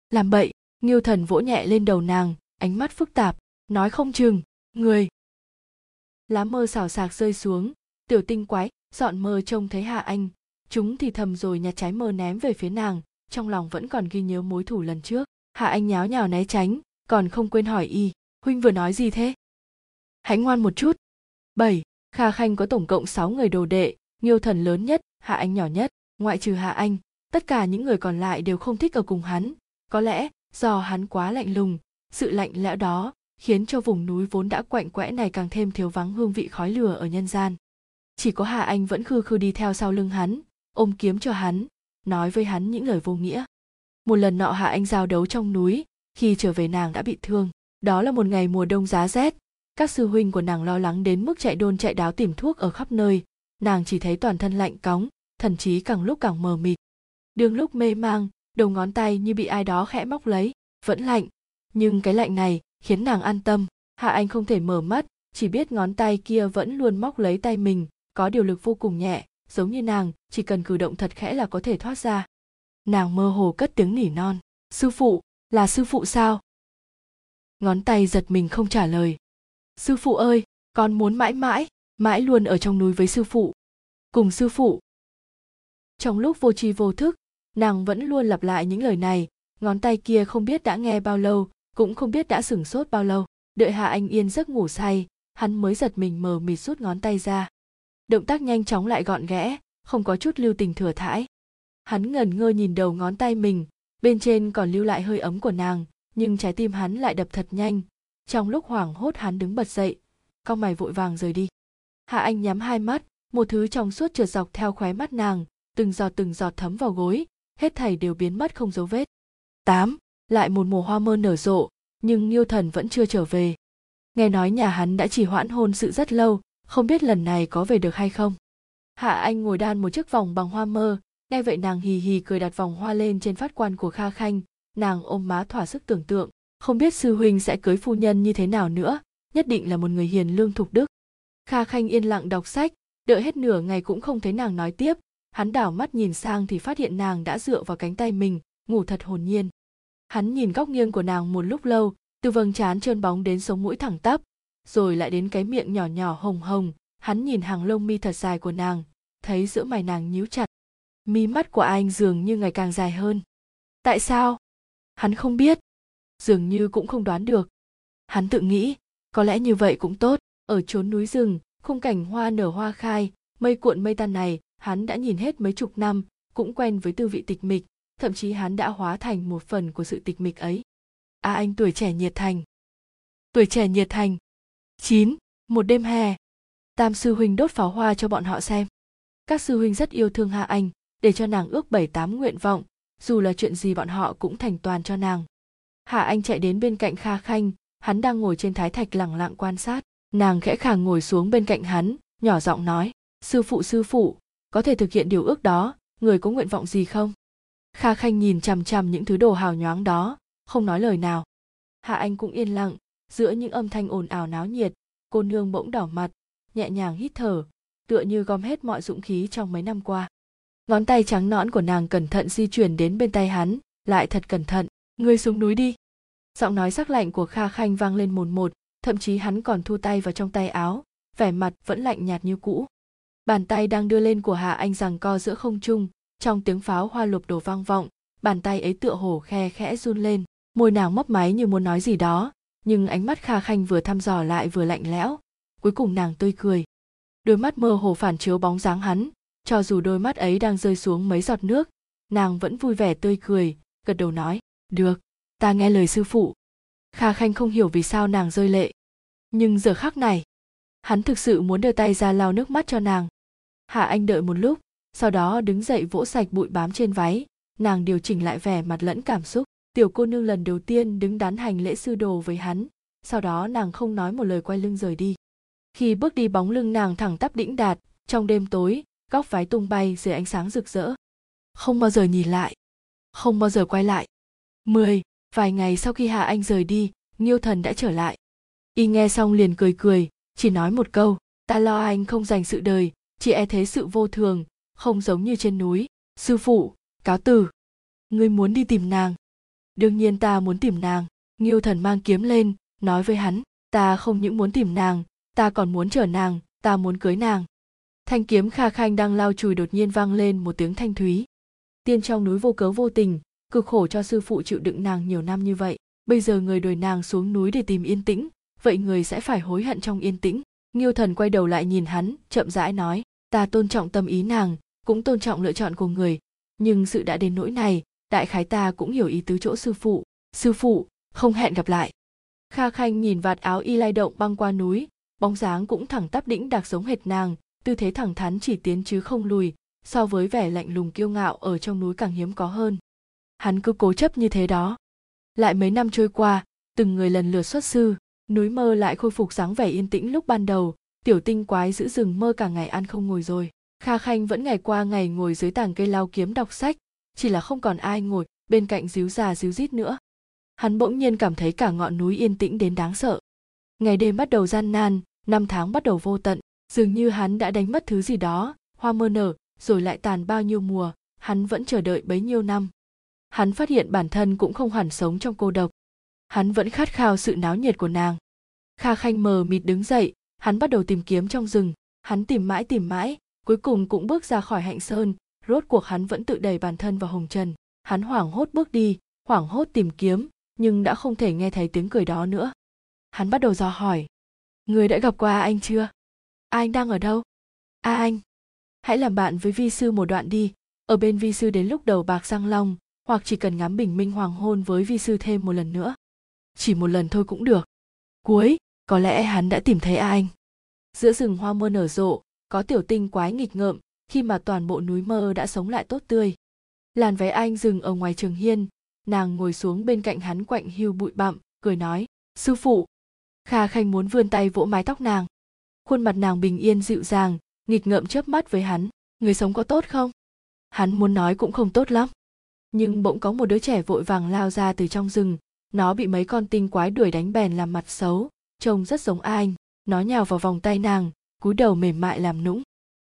Làm bậy, nghiêu thần vỗ nhẹ lên đầu nàng, ánh mắt phức tạp, nói không chừng, người. Lá mơ xào xạc rơi xuống, tiểu tinh quái, dọn mơ trông thấy hạ anh. Chúng thì thầm rồi nhặt trái mơ ném về phía nàng, trong lòng vẫn còn ghi nhớ mối thủ lần trước. Hạ anh nháo nhào né tránh, còn không quên hỏi y, huynh vừa nói gì thế? Hãy ngoan một chút. Bảy, kha khanh có tổng cộng 6 người đồ đệ nghiêu thần lớn nhất, hạ anh nhỏ nhất, ngoại trừ hạ anh, tất cả những người còn lại đều không thích ở cùng hắn. Có lẽ, do hắn quá lạnh lùng, sự lạnh lẽo đó khiến cho vùng núi vốn đã quạnh quẽ này càng thêm thiếu vắng hương vị khói lửa ở nhân gian. Chỉ có hà anh vẫn khư khư đi theo sau lưng hắn, ôm kiếm cho hắn, nói với hắn những lời vô nghĩa. Một lần nọ hạ anh giao đấu trong núi, khi trở về nàng đã bị thương. Đó là một ngày mùa đông giá rét. Các sư huynh của nàng lo lắng đến mức chạy đôn chạy đáo tìm thuốc ở khắp nơi nàng chỉ thấy toàn thân lạnh cóng thần trí càng lúc càng mờ mịt. Đương lúc mê mang, đầu ngón tay như bị ai đó khẽ móc lấy, vẫn lạnh. Nhưng cái lạnh này khiến nàng an tâm. Hạ anh không thể mở mắt, chỉ biết ngón tay kia vẫn luôn móc lấy tay mình, có điều lực vô cùng nhẹ, giống như nàng, chỉ cần cử động thật khẽ là có thể thoát ra. Nàng mơ hồ cất tiếng nỉ non. Sư phụ, là sư phụ sao? Ngón tay giật mình không trả lời. Sư phụ ơi, con muốn mãi mãi mãi luôn ở trong núi với sư phụ. Cùng sư phụ. Trong lúc vô tri vô thức, nàng vẫn luôn lặp lại những lời này, ngón tay kia không biết đã nghe bao lâu, cũng không biết đã sửng sốt bao lâu. Đợi hạ anh yên giấc ngủ say, hắn mới giật mình mờ mịt rút ngón tay ra. Động tác nhanh chóng lại gọn ghẽ, không có chút lưu tình thừa thãi. Hắn ngẩn ngơ nhìn đầu ngón tay mình, bên trên còn lưu lại hơi ấm của nàng, nhưng trái tim hắn lại đập thật nhanh. Trong lúc hoảng hốt hắn đứng bật dậy cong mày vội vàng rời đi hạ anh nhắm hai mắt một thứ trong suốt trượt dọc theo khóe mắt nàng từng giọt từng giọt thấm vào gối hết thảy đều biến mất không dấu vết tám lại một mùa hoa mơ nở rộ nhưng Nghiêu Thần vẫn chưa trở về. Nghe nói nhà hắn đã chỉ hoãn hôn sự rất lâu, không biết lần này có về được hay không. Hạ Anh ngồi đan một chiếc vòng bằng hoa mơ, nghe vậy nàng hì hì cười đặt vòng hoa lên trên phát quan của Kha Khanh, nàng ôm má thỏa sức tưởng tượng, không biết sư huynh sẽ cưới phu nhân như thế nào nữa, nhất định là một người hiền lương thục đức. Kha Khanh yên lặng đọc sách, đợi hết nửa ngày cũng không thấy nàng nói tiếp, hắn đảo mắt nhìn sang thì phát hiện nàng đã dựa vào cánh tay mình, ngủ thật hồn nhiên. Hắn nhìn góc nghiêng của nàng một lúc lâu từ vầng trán trơn bóng đến sống mũi thẳng tắp rồi lại đến cái miệng nhỏ nhỏ hồng hồng. Hắn nhìn hàng lông mi thật dài của nàng thấy giữa mày nàng nhíu chặt. Mi mắt của anh dường như ngày càng dài hơn. Tại sao? Hắn không biết. Dường như cũng không đoán được. Hắn tự nghĩ có lẽ như vậy cũng tốt ở chốn núi rừng khung cảnh hoa nở hoa khai mây cuộn mây tan này hắn đã nhìn hết mấy chục năm cũng quen với tư vị tịch mịch thậm chí hắn đã hóa thành một phần của sự tịch mịch ấy. A à, anh tuổi trẻ nhiệt thành. Tuổi trẻ nhiệt thành. 9. Một đêm hè. Tam sư huynh đốt pháo hoa cho bọn họ xem. Các sư huynh rất yêu thương Hạ Anh, để cho nàng ước bảy tám nguyện vọng, dù là chuyện gì bọn họ cũng thành toàn cho nàng. Hạ Anh chạy đến bên cạnh Kha Khanh, hắn đang ngồi trên thái thạch lặng lặng quan sát, nàng khẽ khàng ngồi xuống bên cạnh hắn, nhỏ giọng nói, sư phụ sư phụ, có thể thực hiện điều ước đó, người có nguyện vọng gì không? Kha khanh nhìn chằm chằm những thứ đồ hào nhoáng đó không nói lời nào. Hạ anh cũng yên lặng giữa những âm thanh ồn ào náo nhiệt cô nương bỗng đỏ mặt nhẹ nhàng hít thở tựa như gom hết mọi dũng khí trong mấy năm qua. Ngón tay trắng nõn của nàng cẩn thận di chuyển đến bên tay hắn lại thật cẩn thận ngươi xuống núi đi. Giọng nói sắc lạnh của kha khanh vang lên mồn một thậm chí hắn còn thu tay vào trong tay áo, vẻ mặt vẫn lạnh nhạt như cũ. Bàn tay đang đưa lên của hà anh rằng co giữa không trung, trong tiếng pháo hoa lục đổ vang vọng, bàn tay ấy tựa hồ khe khẽ run lên. Môi nàng mấp máy như muốn nói gì đó, nhưng ánh mắt kha khanh vừa thăm dò lại vừa lạnh lẽo. Cuối cùng nàng tươi cười. Đôi mắt mơ hồ phản chiếu bóng dáng hắn, cho dù đôi mắt ấy đang rơi xuống mấy giọt nước, nàng vẫn vui vẻ tươi cười, gật đầu nói, được, ta nghe lời sư phụ kha khanh không hiểu vì sao nàng rơi lệ. Nhưng giờ khắc này, hắn thực sự muốn đưa tay ra lau nước mắt cho nàng. Hạ anh đợi một lúc, sau đó đứng dậy vỗ sạch bụi bám trên váy. Nàng điều chỉnh lại vẻ mặt lẫn cảm xúc. Tiểu cô nương lần đầu tiên đứng đán hành lễ sư đồ với hắn. Sau đó nàng không nói một lời quay lưng rời đi. Khi bước đi bóng lưng nàng thẳng tắp đĩnh đạt, trong đêm tối, góc váy tung bay dưới ánh sáng rực rỡ. Không bao giờ nhìn lại. Không bao giờ quay lại. Mười vài ngày sau khi hạ anh rời đi, nghiêu thần đã trở lại. Y nghe xong liền cười cười, chỉ nói một câu, ta lo anh không dành sự đời, chỉ e thế sự vô thường, không giống như trên núi. Sư phụ, cáo từ. Ngươi muốn đi tìm nàng. Đương nhiên ta muốn tìm nàng. Nghiêu thần mang kiếm lên, nói với hắn, ta không những muốn tìm nàng, ta còn muốn chở nàng, ta muốn cưới nàng. Thanh kiếm kha khanh đang lao chùi đột nhiên vang lên một tiếng thanh thúy. Tiên trong núi vô cớ vô tình cực khổ cho sư phụ chịu đựng nàng nhiều năm như vậy. Bây giờ người đuổi nàng xuống núi để tìm yên tĩnh, vậy người sẽ phải hối hận trong yên tĩnh. Nghiêu thần quay đầu lại nhìn hắn, chậm rãi nói, ta tôn trọng tâm ý nàng, cũng tôn trọng lựa chọn của người. Nhưng sự đã đến nỗi này, đại khái ta cũng hiểu ý tứ chỗ sư phụ. Sư phụ, không hẹn gặp lại. Kha khanh nhìn vạt áo y lai động băng qua núi, bóng dáng cũng thẳng tắp đĩnh đặc giống hệt nàng, tư thế thẳng thắn chỉ tiến chứ không lùi, so với vẻ lạnh lùng kiêu ngạo ở trong núi càng hiếm có hơn hắn cứ cố chấp như thế đó. Lại mấy năm trôi qua, từng người lần lượt xuất sư, núi mơ lại khôi phục dáng vẻ yên tĩnh lúc ban đầu, tiểu tinh quái giữ rừng mơ cả ngày ăn không ngồi rồi. Kha khanh vẫn ngày qua ngày ngồi dưới tàng cây lao kiếm đọc sách, chỉ là không còn ai ngồi bên cạnh díu già díu rít nữa. Hắn bỗng nhiên cảm thấy cả ngọn núi yên tĩnh đến đáng sợ. Ngày đêm bắt đầu gian nan, năm tháng bắt đầu vô tận, dường như hắn đã đánh mất thứ gì đó, hoa mơ nở, rồi lại tàn bao nhiêu mùa, hắn vẫn chờ đợi bấy nhiêu năm hắn phát hiện bản thân cũng không hẳn sống trong cô độc. Hắn vẫn khát khao sự náo nhiệt của nàng. Kha khanh mờ mịt đứng dậy, hắn bắt đầu tìm kiếm trong rừng. Hắn tìm mãi tìm mãi, cuối cùng cũng bước ra khỏi hạnh sơn. Rốt cuộc hắn vẫn tự đẩy bản thân vào hồng trần. Hắn hoảng hốt bước đi, hoảng hốt tìm kiếm, nhưng đã không thể nghe thấy tiếng cười đó nữa. Hắn bắt đầu dò hỏi, người đã gặp qua anh chưa? A anh đang ở đâu? A anh, hãy làm bạn với vi sư một đoạn đi. Ở bên vi sư đến lúc đầu bạc răng long hoặc chỉ cần ngắm bình minh hoàng hôn với vi sư thêm một lần nữa. Chỉ một lần thôi cũng được. Cuối, có lẽ hắn đã tìm thấy a anh. Giữa rừng hoa mơ nở rộ, có tiểu tinh quái nghịch ngợm, khi mà toàn bộ núi mơ đã sống lại tốt tươi. Làn váy anh dừng ở ngoài trường hiên, nàng ngồi xuống bên cạnh hắn quạnh hiu bụi bặm, cười nói, sư phụ. Kha khanh muốn vươn tay vỗ mái tóc nàng. Khuôn mặt nàng bình yên dịu dàng, nghịch ngợm chớp mắt với hắn, người sống có tốt không? Hắn muốn nói cũng không tốt lắm nhưng bỗng có một đứa trẻ vội vàng lao ra từ trong rừng. Nó bị mấy con tinh quái đuổi đánh bèn làm mặt xấu. Trông rất giống a anh. Nó nhào vào vòng tay nàng cúi đầu mềm mại làm nũng.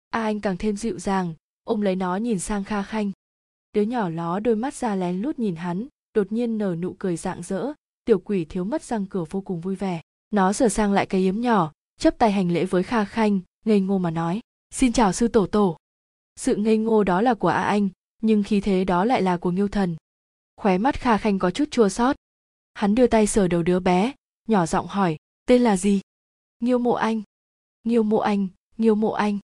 A anh càng thêm dịu dàng. Ôm lấy nó nhìn sang kha khanh. Đứa nhỏ ló đôi mắt ra lén lút nhìn hắn, đột nhiên nở nụ cười rạng rỡ. Tiểu quỷ thiếu mất răng cửa vô cùng vui vẻ. Nó sửa sang lại cái yếm nhỏ, chấp tay hành lễ với kha khanh, ngây ngô mà nói, xin chào sư tổ tổ. Sự ngây ngô đó là của a anh nhưng khí thế đó lại là của nghiêu thần. Khóe mắt kha khanh có chút chua xót. Hắn đưa tay sờ đầu đứa bé, nhỏ giọng hỏi, tên là gì? Nghiêu mộ anh. Nghiêu mộ anh, nghiêu mộ anh.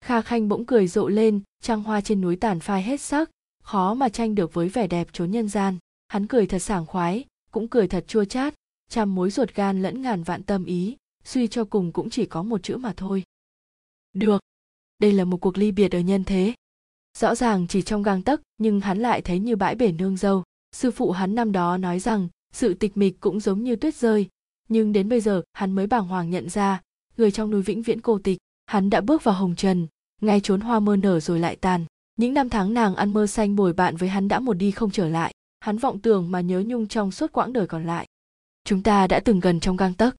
Kha khanh bỗng cười rộ lên, trăng hoa trên núi tàn phai hết sắc, khó mà tranh được với vẻ đẹp chốn nhân gian. Hắn cười thật sảng khoái, cũng cười thật chua chát, trăm mối ruột gan lẫn ngàn vạn tâm ý, suy cho cùng cũng chỉ có một chữ mà thôi. Được. Đây là một cuộc ly biệt ở nhân thế rõ ràng chỉ trong gang tấc, nhưng hắn lại thấy như bãi bể nương dâu. Sư phụ hắn năm đó nói rằng, sự tịch mịch cũng giống như tuyết rơi. Nhưng đến bây giờ, hắn mới bàng hoàng nhận ra, người trong núi vĩnh viễn cô tịch, hắn đã bước vào hồng trần, ngay trốn hoa mơ nở rồi lại tàn. Những năm tháng nàng ăn mơ xanh bồi bạn với hắn đã một đi không trở lại. Hắn vọng tưởng mà nhớ nhung trong suốt quãng đời còn lại. Chúng ta đã từng gần trong gang tấc.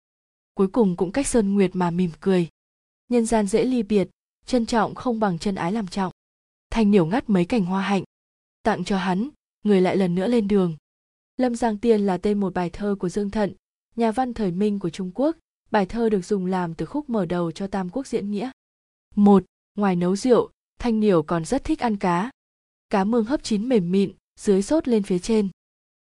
Cuối cùng cũng cách sơn nguyệt mà mỉm cười. Nhân gian dễ ly biệt, trân trọng không bằng chân ái làm trọng thanh niểu ngắt mấy cành hoa hạnh, tặng cho hắn, người lại lần nữa lên đường. Lâm giang tiên là tên một bài thơ của dương thận, nhà văn thời minh của trung quốc. Bài thơ được dùng làm từ khúc mở đầu cho tam quốc diễn nghĩa. Một, ngoài nấu rượu, thanh niểu còn rất thích ăn cá. Cá mương hấp chín mềm mịn, dưới sốt lên phía trên.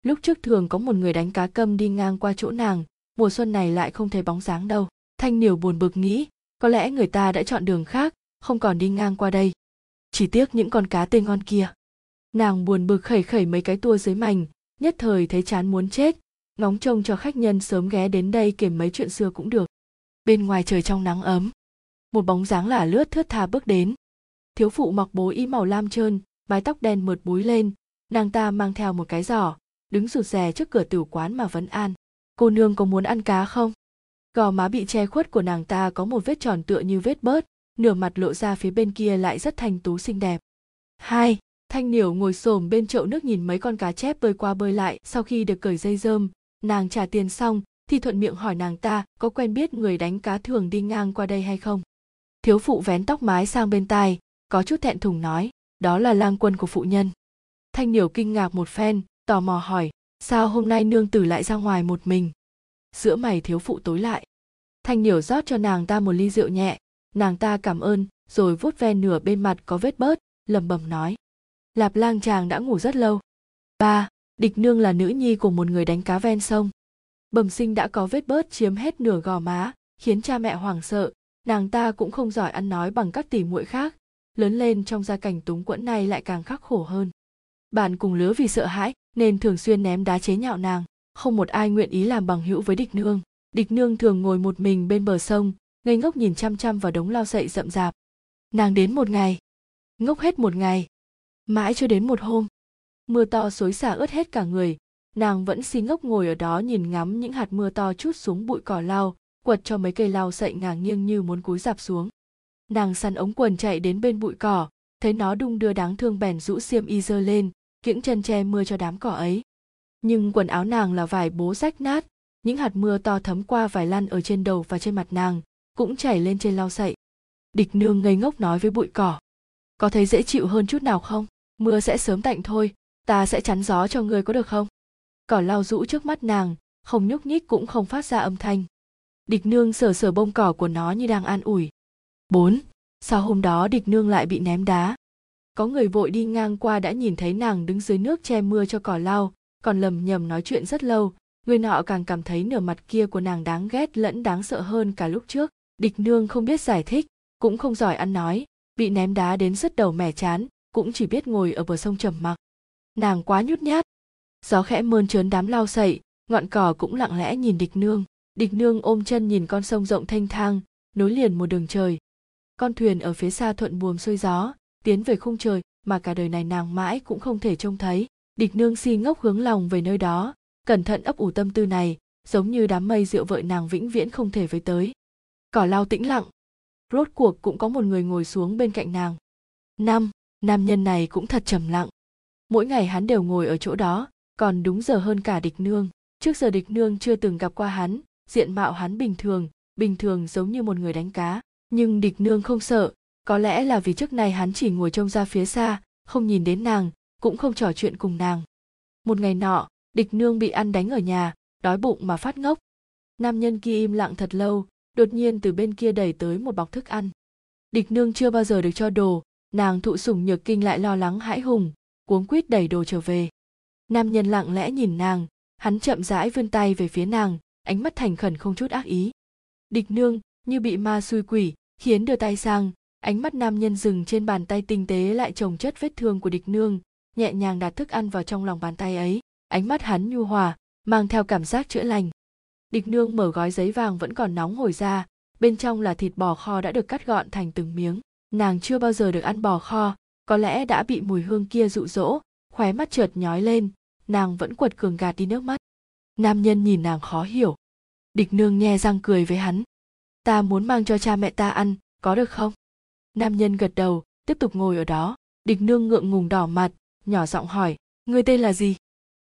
Lúc trước thường có một người đánh cá câm đi ngang qua chỗ nàng, mùa xuân này lại không thấy bóng dáng đâu. Thanh niểu buồn bực nghĩ, có lẽ người ta đã chọn đường khác, không còn đi ngang qua đây chỉ tiếc những con cá tươi ngon kia. Nàng buồn bực khẩy khẩy mấy cái tua dưới mành nhất thời thấy chán muốn chết. Ngóng trông cho khách nhân sớm ghé đến đây kể mấy chuyện xưa cũng được. Bên ngoài trời trong nắng ấm, một bóng dáng lả lướt thướt tha bước đến. Thiếu phụ mặc bố y màu lam trơn, mái tóc đen mượt búi lên. Nàng ta mang theo một cái giỏ, đứng rụt rè trước cửa tử quán mà vấn an cô nương có muốn ăn cá không? Gò má bị che khuất của nàng ta có một vết tròn tựa như vết bớt nửa mặt lộ ra phía bên kia lại rất thanh tú xinh đẹp. Hai, thanh niểu ngồi xổm bên chậu nước nhìn mấy con cá chép bơi qua bơi lại, sau khi được cởi dây dơm nàng trả tiền xong, thì thuận miệng hỏi nàng ta, có quen biết người đánh cá thường đi ngang qua đây hay không? Thiếu phụ vén tóc mái sang bên tai, có chút thẹn thùng nói, đó là lang quân của phụ nhân. Thanh niểu kinh ngạc một phen, tò mò hỏi, sao hôm nay nương tử lại ra ngoài một mình? Giữa mày thiếu phụ tối lại. Thanh niểu rót cho nàng ta một ly rượu nhẹ nàng ta cảm ơn, rồi vuốt ve nửa bên mặt có vết bớt, lẩm bẩm nói. Lạp lang chàng đã ngủ rất lâu. Ba, địch nương là nữ nhi của một người đánh cá ven sông. Bẩm sinh đã có vết bớt chiếm hết nửa gò má, khiến cha mẹ hoảng sợ. Nàng ta cũng không giỏi ăn nói bằng các tỷ muội khác. Lớn lên trong gia cảnh túng quẫn này lại càng khắc khổ hơn. Bạn cùng lứa vì sợ hãi, nên thường xuyên ném đá chế nhạo nàng. Không một ai nguyện ý làm bằng hữu với địch nương. Địch nương thường ngồi một mình bên bờ sông ngây ngốc nhìn chăm chăm vào đống lao sậy rậm rạp. Nàng đến một ngày. Ngốc hết một ngày. Mãi cho đến một hôm. Mưa to xối xả ướt hết cả người. Nàng vẫn xin ngốc ngồi ở đó nhìn ngắm những hạt mưa to chút xuống bụi cỏ lao, quật cho mấy cây lao sậy ngả nghiêng như muốn cúi dạp xuống. Nàng săn ống quần chạy đến bên bụi cỏ thấy nó đung đưa đáng thương bèn rũ xiêm y dơ lên kiễng chân che mưa cho đám cỏ ấy. Nhưng quần áo nàng là vải bố rách nát những hạt mưa to thấm qua vải lăn ở trên đầu và trên mặt nàng cũng chảy lên trên lau sậy. Địch nương ngây ngốc nói với bụi cỏ, có thấy dễ chịu hơn chút nào không? Mưa sẽ sớm tạnh thôi, ta sẽ chắn gió cho ngươi có được không? Cỏ lau rũ trước mắt nàng, không nhúc nhích cũng không phát ra âm thanh. Địch nương sờ sờ bông cỏ của nó như đang an ủi. Bốn sau hôm đó địch nương lại bị ném đá? Có người vội đi ngang qua đã nhìn thấy nàng đứng dưới nước che mưa cho cỏ lau, còn lầm nhầm nói chuyện rất lâu, người nọ càng cảm thấy nửa mặt kia của nàng đáng ghét lẫn đáng sợ hơn cả lúc trước địch nương không biết giải thích, cũng không giỏi ăn nói, bị ném đá đến rất đầu mẻ chán, cũng chỉ biết ngồi ở bờ sông trầm mặc. Nàng quá nhút nhát. Gió khẽ mơn trớn đám lao sậy, ngọn cỏ cũng lặng lẽ nhìn địch nương. Địch nương ôm chân nhìn con sông rộng thanh thang, nối liền một đường trời. Con thuyền ở phía xa thuận buồm xuôi gió, tiến về khung trời mà cả đời này nàng mãi cũng không thể trông thấy. Địch nương si ngốc hướng lòng về nơi đó, cẩn thận ấp ủ tâm tư này, giống như đám mây rượu vợi nàng vĩnh viễn không thể với tới cỏ lao tĩnh lặng. Rốt cuộc cũng có một người ngồi xuống bên cạnh nàng. Năm, nam nhân này cũng thật trầm lặng. Mỗi ngày hắn đều ngồi ở chỗ đó, còn đúng giờ hơn cả địch nương. Trước giờ địch nương chưa từng gặp qua hắn, diện mạo hắn bình thường bình thường giống như một người đánh cá. Nhưng địch nương không sợ, có lẽ là vì trước này hắn chỉ ngồi trông ra phía xa, không nhìn đến nàng, cũng không trò chuyện cùng nàng. Một ngày nọ, địch nương bị ăn đánh ở nhà, đói bụng mà phát ngốc. Nam nhân kia im lặng thật lâu đột nhiên từ bên kia đẩy tới một bọc thức ăn. Địch nương chưa bao giờ được cho đồ, nàng thụ sủng nhược kinh lại lo lắng hãi hùng, cuống quýt đẩy đồ trở về. Nam nhân lặng lẽ nhìn nàng, hắn chậm rãi vươn tay về phía nàng, ánh mắt thành khẩn không chút ác ý. Địch nương, như bị ma xui quỷ, khiến đưa tay sang, ánh mắt nam nhân dừng trên bàn tay tinh tế lại trồng chất vết thương của địch nương, nhẹ nhàng đặt thức ăn vào trong lòng bàn tay ấy. Ánh mắt hắn nhu hòa, mang theo cảm giác chữa lành địch nương mở gói giấy vàng vẫn còn nóng hổi ra, bên trong là thịt bò kho đã được cắt gọn thành từng miếng. Nàng chưa bao giờ được ăn bò kho, có lẽ đã bị mùi hương kia dụ dỗ, khóe mắt trượt nhói lên, nàng vẫn quật cường gạt đi nước mắt. Nam nhân nhìn nàng khó hiểu. Địch nương nhe răng cười với hắn. Ta muốn mang cho cha mẹ ta ăn, có được không? Nam nhân gật đầu, tiếp tục ngồi ở đó. Địch nương ngượng ngùng đỏ mặt, nhỏ giọng hỏi người tên là gì?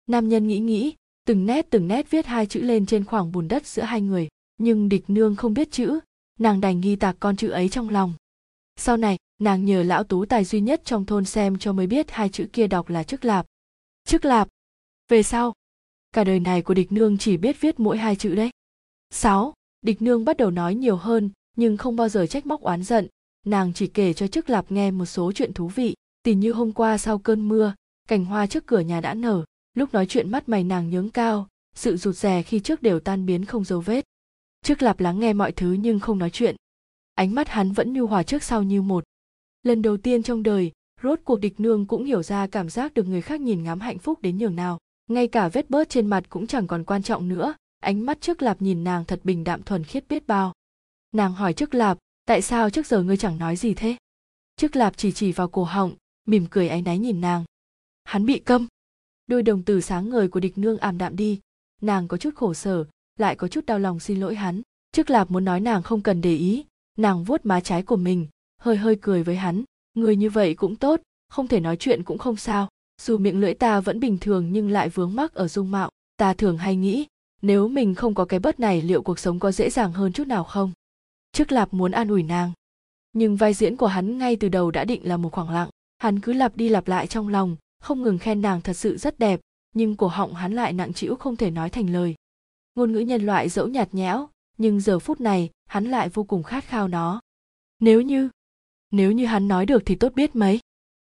Nam nhân nghĩ nghĩ từng nét từng nét viết hai chữ lên trên khoảng bùn đất giữa hai người, nhưng địch nương không biết chữ, nàng đành ghi tạc con chữ ấy trong lòng. Sau này, nàng nhờ lão tú tài duy nhất trong thôn xem cho mới biết hai chữ kia đọc là chức lạp. Chức lạp. Về sau, cả đời này của địch nương chỉ biết viết mỗi hai chữ đấy. Sáu, địch nương bắt đầu nói nhiều hơn, nhưng không bao giờ trách móc oán giận. Nàng chỉ kể cho chức lạp nghe một số chuyện thú vị. Tỉ như hôm qua sau cơn mưa, cành hoa trước cửa nhà đã nở lúc nói chuyện mắt mày nàng nhướng cao, sự rụt rè khi trước đều tan biến không dấu vết. Trước lạp lắng nghe mọi thứ nhưng không nói chuyện. Ánh mắt hắn vẫn nhu hòa trước sau như một. Lần đầu tiên trong đời, rốt cuộc địch nương cũng hiểu ra cảm giác được người khác nhìn ngắm hạnh phúc đến nhường nào. Ngay cả vết bớt trên mặt cũng chẳng còn quan trọng nữa, ánh mắt trước lạp nhìn nàng thật bình đạm thuần khiết biết bao. Nàng hỏi trước lạp tại sao trước giờ ngươi chẳng nói gì thế? Trước lạp chỉ chỉ vào cổ họng, mỉm cười áy náy nhìn nàng. Hắn bị câm đôi đồng tử sáng ngời của địch nương ảm đạm đi. Nàng có chút khổ sở, lại có chút đau lòng xin lỗi hắn. Trước lạp muốn nói nàng không cần để ý, nàng vuốt má trái của mình, hơi hơi cười với hắn. Người như vậy cũng tốt, không thể nói chuyện cũng không sao. Dù miệng lưỡi ta vẫn bình thường nhưng lại vướng mắc ở dung mạo. Ta thường hay nghĩ, nếu mình không có cái bớt này liệu cuộc sống có dễ dàng hơn chút nào không? Trước lạp muốn an ủi nàng. Nhưng vai diễn của hắn ngay từ đầu đã định là một khoảng lặng. Hắn cứ lặp đi lặp lại trong lòng không ngừng khen nàng thật sự rất đẹp, nhưng cổ họng hắn lại nặng trĩu không thể nói thành lời. Ngôn ngữ nhân loại dẫu nhạt nhẽo, nhưng giờ phút này, hắn lại vô cùng khát khao nó. Nếu như nếu như hắn nói được thì tốt biết mấy?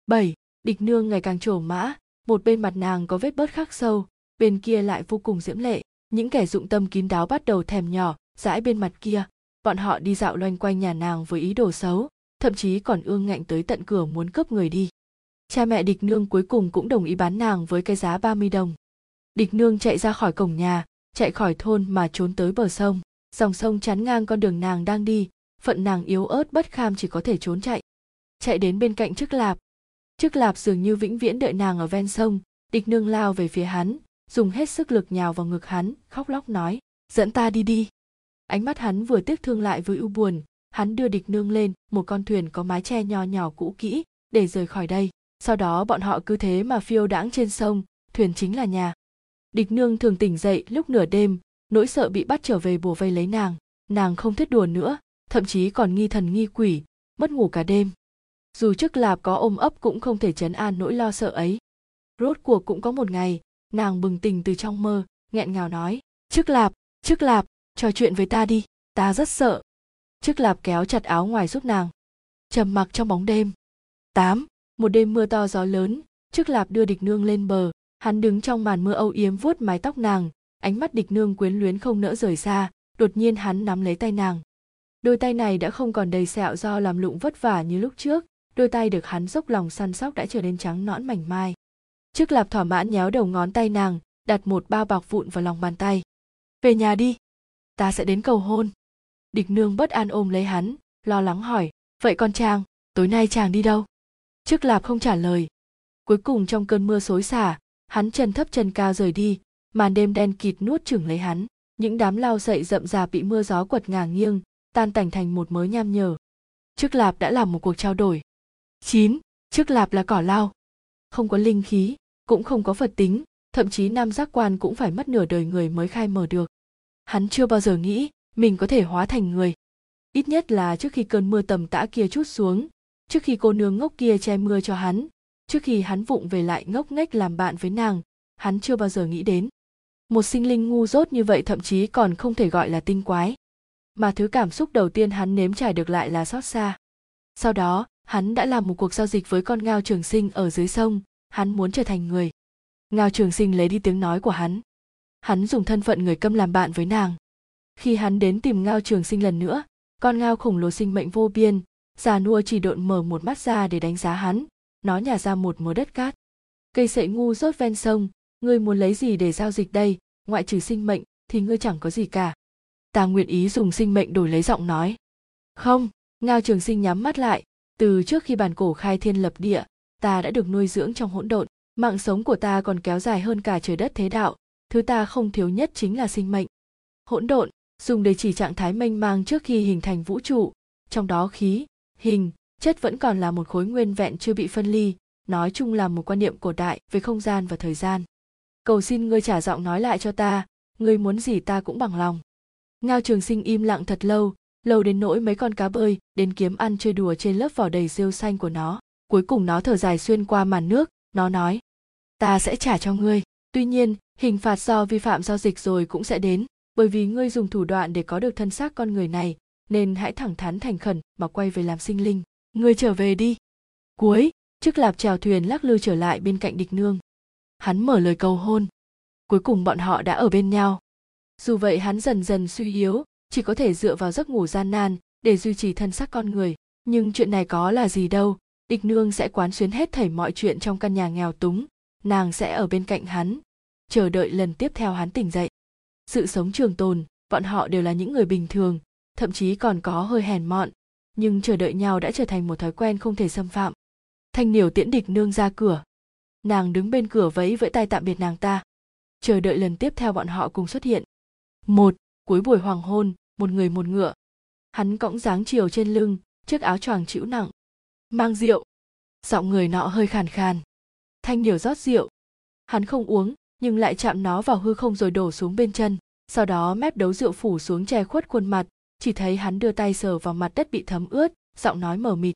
Bảy, địch nương ngày càng trổ mã, một bên mặt nàng có vết bớt khắc sâu, bên kia lại vô cùng diễm lệ. Những kẻ dụng tâm kín đáo bắt đầu thèm nhỏ, dãi bên mặt kia. Bọn họ đi dạo loanh quanh nhà nàng với ý đồ xấu, thậm chí còn ương ngạnh tới tận cửa muốn cướp người đi cha mẹ địch nương cuối cùng cũng đồng ý bán nàng với cái giá 30 đồng. Địch nương chạy ra khỏi cổng nhà, chạy khỏi thôn mà trốn tới bờ sông. Dòng sông chắn ngang con đường nàng đang đi, phận nàng yếu ớt bất kham chỉ có thể trốn chạy. Chạy đến bên cạnh chức lạp. Chức lạp dường như vĩnh viễn đợi nàng ở ven sông. Địch nương lao về phía hắn, dùng hết sức lực nhào vào ngực hắn, khóc lóc nói, dẫn ta đi đi. Ánh mắt hắn vừa tiếc thương lại với ưu buồn, hắn đưa địch nương lên, một con thuyền có mái che nho nhỏ cũ kỹ, để rời khỏi đây sau đó bọn họ cứ thế mà phiêu đãng trên sông, thuyền chính là nhà. Địch nương thường tỉnh dậy lúc nửa đêm, nỗi sợ bị bắt trở về bùa vây lấy nàng nàng không thích đùa nữa, thậm chí còn nghi thần nghi quỷ, mất ngủ cả đêm. Dù trước lạp có ôm ấp cũng không thể chấn an nỗi lo sợ ấy. Rốt cuộc cũng có một ngày, nàng bừng tỉnh từ trong mơ, nghẹn ngào nói, trước lạp trước lạp, trò chuyện với ta đi, ta rất sợ. Trước lạp kéo chặt áo ngoài giúp nàng, trầm mặc trong bóng đêm. Tám một đêm mưa to gió lớn, trước lạp đưa địch nương lên bờ. Hắn đứng trong màn mưa âu yếm vuốt mái tóc nàng. Ánh mắt địch nương quyến luyến không nỡ rời xa. Đột nhiên hắn nắm lấy tay nàng. Đôi tay này đã không còn đầy sẹo do làm lụng vất vả như lúc trước. Đôi tay được hắn dốc lòng săn sóc đã trở nên trắng nõn mảnh mai. Trước lạp thỏa mãn nhéo đầu ngón tay nàng, đặt một bao bọc vụn vào lòng bàn tay. Về nhà đi, ta sẽ đến cầu hôn. Địch nương bất an ôm lấy hắn, lo lắng hỏi, vậy con chàng, tối nay chàng đi đâu? Trước lạp không trả lời. Cuối cùng trong cơn mưa xối xả hắn chân thấp chân cao rời đi màn đêm đen kịt nuốt chửng lấy hắn. Những đám lao dậy rậm rạp bị mưa gió quật ngả nghiêng tan tành thành một mớ nham nhở. Trước lạp đã làm một cuộc trao đổi. Chín trước lạp là cỏ lao, không có linh khí cũng không có phật tính thậm chí nam giác quan cũng phải mất nửa đời người mới khai mở được. Hắn chưa bao giờ nghĩ mình có thể hóa thành người. Ít nhất là trước khi cơn mưa tầm tã kia chút xuống trước khi cô nương ngốc kia che mưa cho hắn, trước khi hắn vụng về lại ngốc nghếch làm bạn với nàng, hắn chưa bao giờ nghĩ đến. Một sinh linh ngu dốt như vậy thậm chí còn không thể gọi là tinh quái. Mà thứ cảm xúc đầu tiên hắn nếm trải được lại là xót xa. Sau đó, hắn đã làm một cuộc giao dịch với con ngao trường sinh ở dưới sông, hắn muốn trở thành người. Ngao trường sinh lấy đi tiếng nói của hắn. Hắn dùng thân phận người câm làm bạn với nàng. Khi hắn đến tìm ngao trường sinh lần nữa, con ngao khổng lồ sinh mệnh vô biên già nua chỉ độn mở một mắt ra để đánh giá hắn, nó nhả ra một mớ đất cát. Cây sậy ngu rốt ven sông, ngươi muốn lấy gì để giao dịch đây? Ngoại trừ sinh mệnh thì ngươi chẳng có gì cả. Ta nguyện ý dùng sinh mệnh đổi lấy giọng nói. Không, ngao trường sinh nhắm mắt lại. Từ trước khi bản cổ khai thiên lập địa, ta đã được nuôi dưỡng trong hỗn độn. Mạng sống của ta còn kéo dài hơn cả trời đất thế đạo. Thứ ta không thiếu nhất chính là sinh mệnh. Hỗn độn, dùng để chỉ trạng thái mênh mang trước khi hình thành vũ trụ. Trong đó khí hình, chất vẫn còn là một khối nguyên vẹn chưa bị phân ly, nói chung là một quan niệm cổ đại về không gian và thời gian. Cầu xin ngươi trả giọng nói lại cho ta, ngươi muốn gì ta cũng bằng lòng. Ngao trường sinh im lặng thật lâu lâu đến nỗi mấy con cá bơi đến kiếm ăn chơi đùa trên lớp vỏ đầy rêu xanh của nó. Cuối cùng nó thở dài xuyên qua màn nước, nó nói, ta sẽ trả cho ngươi. Tuy nhiên, hình phạt do vi phạm giao dịch rồi cũng sẽ đến, bởi vì ngươi dùng thủ đoạn để có được thân xác con người này nên hãy thẳng thắn thành khẩn mà quay về làm sinh linh. Người trở về đi. Cuối, chiếc lạp chèo thuyền lắc lư trở lại bên cạnh địch nương. Hắn mở lời cầu hôn. Cuối cùng bọn họ đã ở bên nhau. Dù vậy hắn dần dần suy yếu, chỉ có thể dựa vào giấc ngủ gian nan để duy trì thân xác con người. Nhưng chuyện này có là gì đâu? Địch nương sẽ quán xuyến hết thảy mọi chuyện trong căn nhà nghèo túng. Nàng sẽ ở bên cạnh hắn, chờ đợi lần tiếp theo hắn tỉnh dậy. Sự sống trường tồn, bọn họ đều là những người bình thường thậm chí còn có hơi hèn mọn, nhưng chờ đợi nhau đã trở thành một thói quen không thể xâm phạm. Thanh niểu tiễn địch nương ra cửa. Nàng đứng bên cửa vẫy vẫy tay tạm biệt nàng ta. Chờ đợi lần tiếp theo bọn họ cùng xuất hiện. Một, cuối buổi hoàng hôn, một người một ngựa. Hắn cõng dáng chiều trên lưng, chiếc áo choàng chịu nặng. Mang rượu. Giọng người nọ hơi khàn khàn. Thanh điều rót rượu. Hắn không uống, nhưng lại chạm nó vào hư không rồi đổ xuống bên chân. Sau đó mép đấu rượu phủ xuống che khuất khuôn mặt chỉ thấy hắn đưa tay sờ vào mặt đất bị thấm ướt, giọng nói mờ mịt.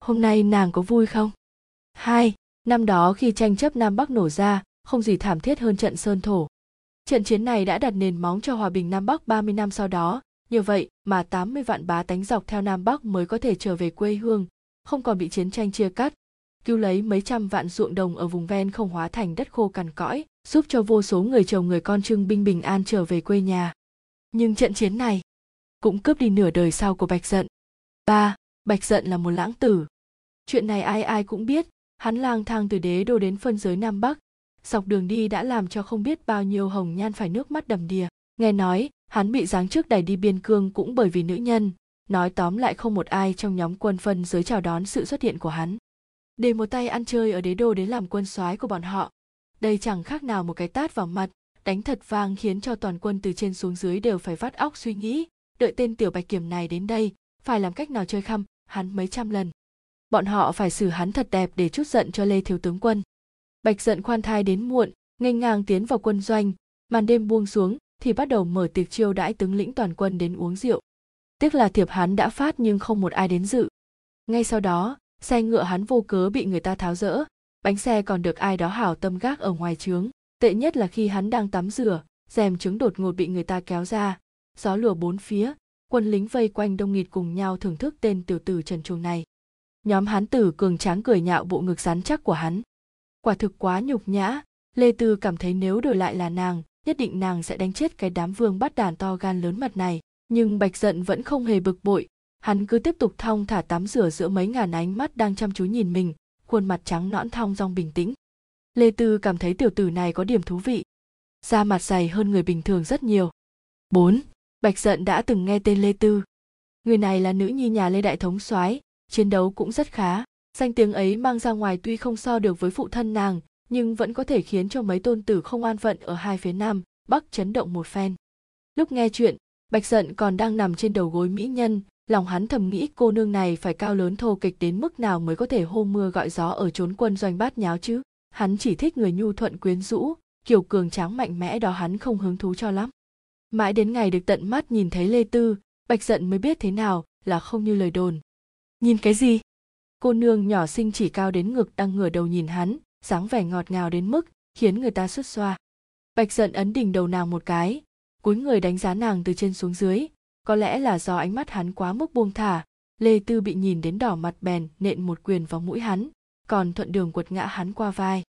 Hôm nay nàng có vui không? Hai, năm đó khi tranh chấp nam bắc nổ ra, không gì thảm thiết hơn trận sơn thổ. Trận chiến này đã đặt nền móng cho hòa bình nam bắc 30 năm sau đó. Như vậy mà 80 vạn bá tánh dọc theo nam bắc mới có thể trở về quê hương, không còn bị chiến tranh chia cắt. Cứu lấy mấy trăm vạn ruộng đồng ở vùng ven không hóa thành đất khô cằn cõi giúp cho vô số người chồng người con trưng binh bình an trở về quê nhà. Nhưng trận chiến này cũng cướp đi nửa đời sau của bạch giận. Ba, bạch giận là một lãng tử. Chuyện này ai ai cũng biết, hắn lang thang từ đế đô đến phân giới nam bắc. Dọc đường đi đã làm cho không biết bao nhiêu hồng nhan phải nước mắt đầm đìa. Nghe nói, hắn bị giáng trước đẩy đi biên cương cũng bởi vì nữ nhân. Nói tóm lại không một ai trong nhóm quân phân giới chào đón sự xuất hiện của hắn. Để một tay ăn chơi ở đế đô đến làm quân soái của bọn họ. Đây chẳng khác nào một cái tát vào mặt, đánh thật vang khiến cho toàn quân từ trên xuống dưới đều phải vắt óc suy nghĩ đợi tên tiểu bạch kiểm này đến đây, phải làm cách nào chơi khăm, hắn mấy trăm lần. Bọn họ phải xử hắn thật đẹp để chút giận cho lê thiếu tướng quân. Bạch giận khoan thai đến muộn, nghênh ngang tiến vào quân doanh. Màn đêm buông xuống, thì bắt đầu mở tiệc chiêu đãi tướng lĩnh toàn quân đến uống rượu. Tiếc là thiệp hắn đã phát nhưng không một ai đến dự. Ngay sau đó, xe ngựa hắn vô cớ bị người ta tháo rỡ. Bánh xe còn được ai đó hảo tâm gác ở ngoài trướng. Tệ nhất là khi hắn đang tắm rửa, rèm trứng đột ngột bị người ta kéo ra gió lùa bốn phía, quân lính vây quanh đông nghịt cùng nhau thưởng thức tên tiểu tử trần truồng này. Nhóm hán tử cường tráng cười nhạo bộ ngực rắn chắc của hắn. Quả thực quá nhục nhã, lê tư cảm thấy nếu đổi lại là nàng, nhất định nàng sẽ đánh chết cái đám vương bắt đàn to gan lớn mặt này. Nhưng bạch giận vẫn không hề bực bội, hắn cứ tiếp tục thong thả tắm rửa giữa mấy ngàn ánh mắt đang chăm chú nhìn mình, khuôn mặt trắng nõn thong dong bình tĩnh. Lê tư cảm thấy tiểu tử này có điểm thú vị. Da mặt dày hơn người bình thường rất nhiều. 4. Bạch Dận đã từng nghe tên Lê Tư. Người này là nữ nhi nhà Lê Đại Thống soái, chiến đấu cũng rất khá. Danh tiếng ấy mang ra ngoài tuy không so được với phụ thân nàng, nhưng vẫn có thể khiến cho mấy tôn tử không an phận ở hai phía nam, bắc chấn động một phen. Lúc nghe chuyện, Bạch Dận còn đang nằm trên đầu gối mỹ nhân, lòng hắn thầm nghĩ cô nương này phải cao lớn thô kịch đến mức nào mới có thể hô mưa gọi gió ở trốn quân doanh bát nháo chứ. Hắn chỉ thích người nhu thuận quyến rũ, kiểu cường tráng mạnh mẽ đó hắn không hứng thú cho lắm mãi đến ngày được tận mắt nhìn thấy lê tư, bạch giận mới biết thế nào là không như lời đồn. Nhìn cái gì? Cô nương nhỏ xinh chỉ cao đến ngực đang ngửa đầu nhìn hắn, dáng vẻ ngọt ngào đến mức khiến người ta xuất xoa. Bạch giận ấn đỉnh đầu nàng một cái, cúi người đánh giá nàng từ trên xuống dưới. Có lẽ là do ánh mắt hắn quá mức buông thả, lê tư bị nhìn đến đỏ mặt bèn nện một quyền vào mũi hắn, còn thuận đường quật ngã hắn qua vai.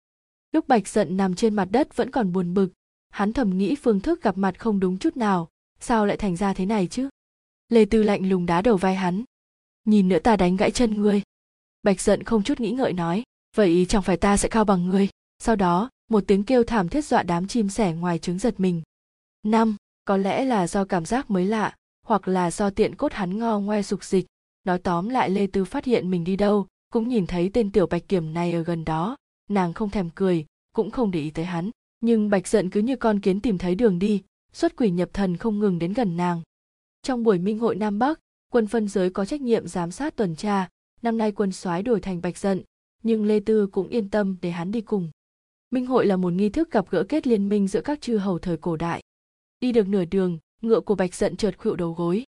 Lúc bạch giận nằm trên mặt đất vẫn còn buồn bực hắn thầm nghĩ phương thức gặp mặt không đúng chút nào. Sao lại thành ra thế này chứ? Lê tư lạnh lùng đá đầu vai hắn. Nhìn nữa ta đánh gãy chân ngươi. Bạch giận không chút nghĩ ngợi nói. Vậy chẳng phải ta sẽ cao bằng ngươi? Sau đó, một tiếng kêu thảm thiết dọa đám chim sẻ ngoài trứng giật mình. Năm, có lẽ là do cảm giác mới lạ, hoặc là do tiện cốt hắn ngo ngoe sục dịch. Nói tóm lại lê tư phát hiện mình đi đâu, cũng nhìn thấy tên tiểu bạch kiểm này ở gần đó. Nàng không thèm cười, cũng không để ý tới hắn nhưng bạch giận cứ như con kiến tìm thấy đường đi, xuất quỷ nhập thần không ngừng đến gần nàng. Trong buổi minh hội nam bắc, quân phân giới có trách nhiệm giám sát tuần tra, năm nay quân soái đổi thành bạch giận, nhưng lê tư cũng yên tâm để hắn đi cùng. Minh hội là một nghi thức gặp gỡ kết liên minh giữa các chư hầu thời cổ đại. Đi được nửa đường, ngựa của bạch giận trượt khuỵu đầu gối.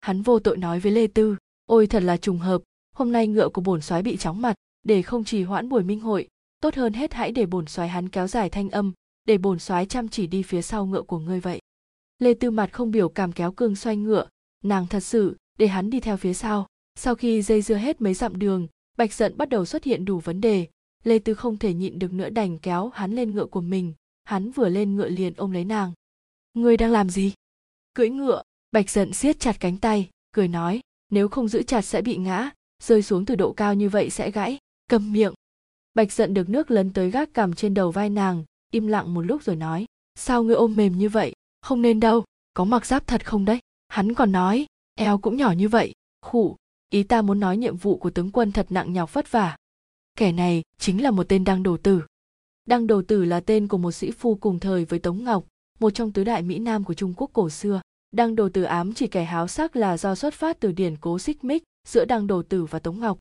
Hắn vô tội nói với lê tư, ôi thật là trùng hợp, hôm nay ngựa của bổn soái bị chóng mặt, để không trì hoãn buổi minh hội, tốt hơn hết hãy để bổn soái hắn kéo dài thanh âm để bổn soái chăm chỉ đi phía sau ngựa của ngươi vậy. Lê tư mặt không biểu cảm kéo cương xoay ngựa, nàng thật sự, để hắn đi theo phía sau. Sau khi dây dưa hết mấy dặm đường, bạch giận bắt đầu xuất hiện đủ vấn đề. Lê tư không thể nhịn được nữa đành kéo hắn lên ngựa của mình. Hắn vừa lên ngựa liền ôm lấy nàng. Ngươi đang làm gì? Cưỡi ngựa. Bạch giận siết chặt cánh tay, cười nói, nếu không giữ chặt sẽ bị ngã, rơi xuống từ độ cao như vậy sẽ gãy. Cầm miệng. Bạch giận được nước lấn tới gác cằm trên đầu vai nàng im lặng một lúc rồi nói, sao ngươi ôm mềm như vậy? Không nên đâu, có mặc giáp thật không đấy? Hắn còn nói, eo cũng nhỏ như vậy khụ ý ta muốn nói nhiệm vụ của tướng quân thật nặng nhọc vất vả. Kẻ này chính là một tên đăng đồ tử. Đăng đồ tử là tên của một sĩ phu cùng thời với tống ngọc, một trong tứ đại mỹ nam của trung quốc cổ xưa. Đăng đồ tử ám chỉ kẻ háo sắc là do xuất phát từ điển cố xích mích giữa đăng đồ tử và tống ngọc.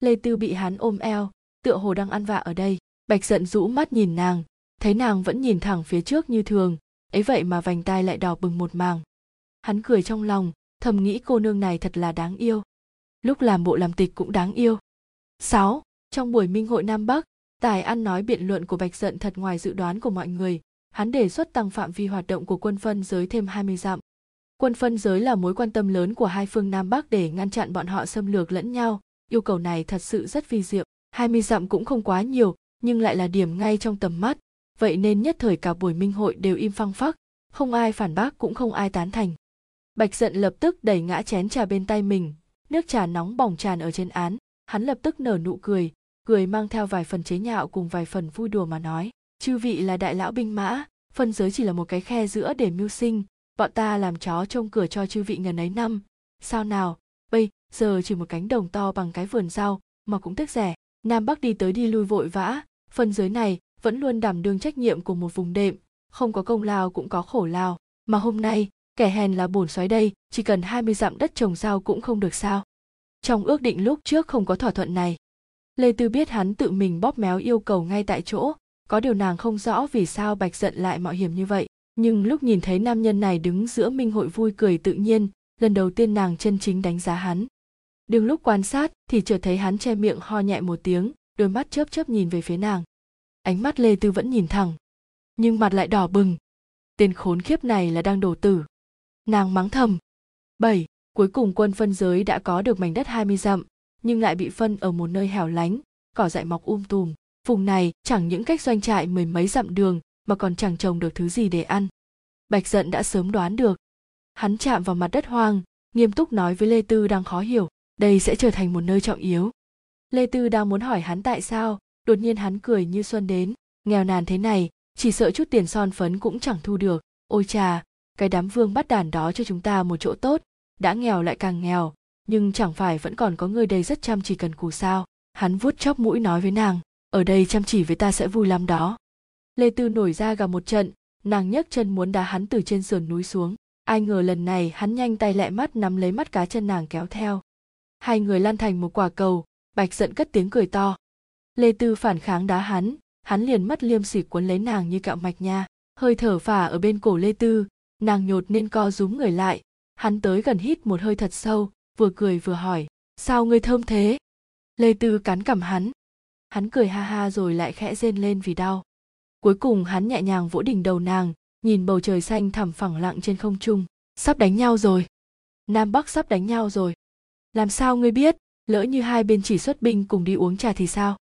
Lê tư bị hắn ôm eo, tựa hồ đang ăn vạ ở đây. Bạch giận rũ mắt nhìn nàng thấy nàng vẫn nhìn thẳng phía trước như thường ấy vậy mà vành tai lại đỏ bừng một màng hắn cười trong lòng thầm nghĩ cô nương này thật là đáng yêu lúc làm bộ làm tịch cũng đáng yêu 6. Trong buổi minh hội Nam Bắc, tài ăn nói biện luận của Bạch Dận thật ngoài dự đoán của mọi người, hắn đề xuất tăng phạm vi hoạt động của quân phân giới thêm 20 dặm. Quân phân giới là mối quan tâm lớn của hai phương Nam Bắc để ngăn chặn bọn họ xâm lược lẫn nhau, yêu cầu này thật sự rất vi diệu. 20 dặm cũng không quá nhiều, nhưng lại là điểm ngay trong tầm mắt, vậy nên nhất thời cả buổi minh hội đều im phăng phắc, không ai phản bác cũng không ai tán thành. Bạch giận lập tức đẩy ngã chén trà bên tay mình, nước trà nóng bỏng tràn ở trên án, hắn lập tức nở nụ cười, cười mang theo vài phần chế nhạo cùng vài phần vui đùa mà nói, chư vị là đại lão binh mã, phân giới chỉ là một cái khe giữa để mưu sinh, bọn ta làm chó trông cửa cho chư vị ngần ấy năm, sao nào, bây giờ chỉ một cánh đồng to bằng cái vườn rau mà cũng tiếc rẻ, Nam Bắc đi tới đi lui vội vã, phân giới này vẫn luôn đảm đương trách nhiệm của một vùng đệm, không có công lao cũng có khổ lao, mà hôm nay, kẻ hèn là bổn xoáy đây, chỉ cần 20 dặm đất trồng rau cũng không được sao. Trong ước định lúc trước không có thỏa thuận này. Lê Tư biết hắn tự mình bóp méo yêu cầu ngay tại chỗ, có điều nàng không rõ vì sao Bạch giận lại mạo hiểm như vậy. Nhưng lúc nhìn thấy nam nhân này đứng giữa minh hội vui cười tự nhiên, lần đầu tiên nàng chân chính đánh giá hắn. Đừng lúc quan sát thì chợt thấy hắn che miệng ho nhẹ một tiếng, đôi mắt chớp chớp nhìn về phía nàng ánh mắt lê tư vẫn nhìn thẳng, nhưng mặt lại đỏ bừng. Tên khốn khiếp này là đang đổ tử. Nàng mắng thầm. Bảy, cuối cùng quân phân giới đã có được mảnh đất 20 dặm, nhưng lại bị phân ở một nơi hẻo lánh, cỏ dại mọc um tùm. Vùng này chẳng những cách doanh trại mười mấy dặm đường, mà còn chẳng trồng được thứ gì để ăn. Bạch giận đã sớm đoán được. Hắn chạm vào mặt đất hoang, nghiêm túc nói với lê tư đang khó hiểu, đây sẽ trở thành một nơi trọng yếu. Lê tư đang muốn hỏi hắn tại sao đột nhiên hắn cười như xuân đến. Nghèo nàn thế này, chỉ sợ chút tiền son phấn cũng chẳng thu được. Ôi chà, cái đám vương bắt đàn đó cho chúng ta một chỗ tốt. Đã nghèo lại càng nghèo, nhưng chẳng phải vẫn còn có người đây rất chăm chỉ cần cù sao? Hắn vuốt chóp mũi nói với nàng, ở đây chăm chỉ với ta sẽ vui lắm đó. Lê tư nổi ra gà một trận, nàng nhấc chân muốn đá hắn từ trên sườn núi xuống. Ai ngờ lần này hắn nhanh tay lẹ mắt nắm lấy mắt cá chân nàng kéo theo. Hai người lan thành một quả cầu, bạch giận cất tiếng cười to lê tư phản kháng đá hắn hắn liền mất liêm sỉ cuốn lấy nàng như cạo mạch nha, hơi thở phả ở bên cổ lê tư, nàng nhột nên co rúm người lại. Hắn tới gần hít một hơi thật sâu, vừa cười vừa hỏi, sao ngươi thơm thế? Lê tư cắn cằm hắn. Hắn cười ha ha rồi lại khẽ rên lên vì đau. Cuối cùng hắn nhẹ nhàng vỗ đỉnh đầu nàng, nhìn bầu trời xanh thẳm phẳng lặng trên không trung. Sắp đánh nhau rồi. Nam bắc sắp đánh nhau rồi. Làm sao ngươi biết? Lỡ như hai bên chỉ xuất binh cùng đi uống trà thì sao?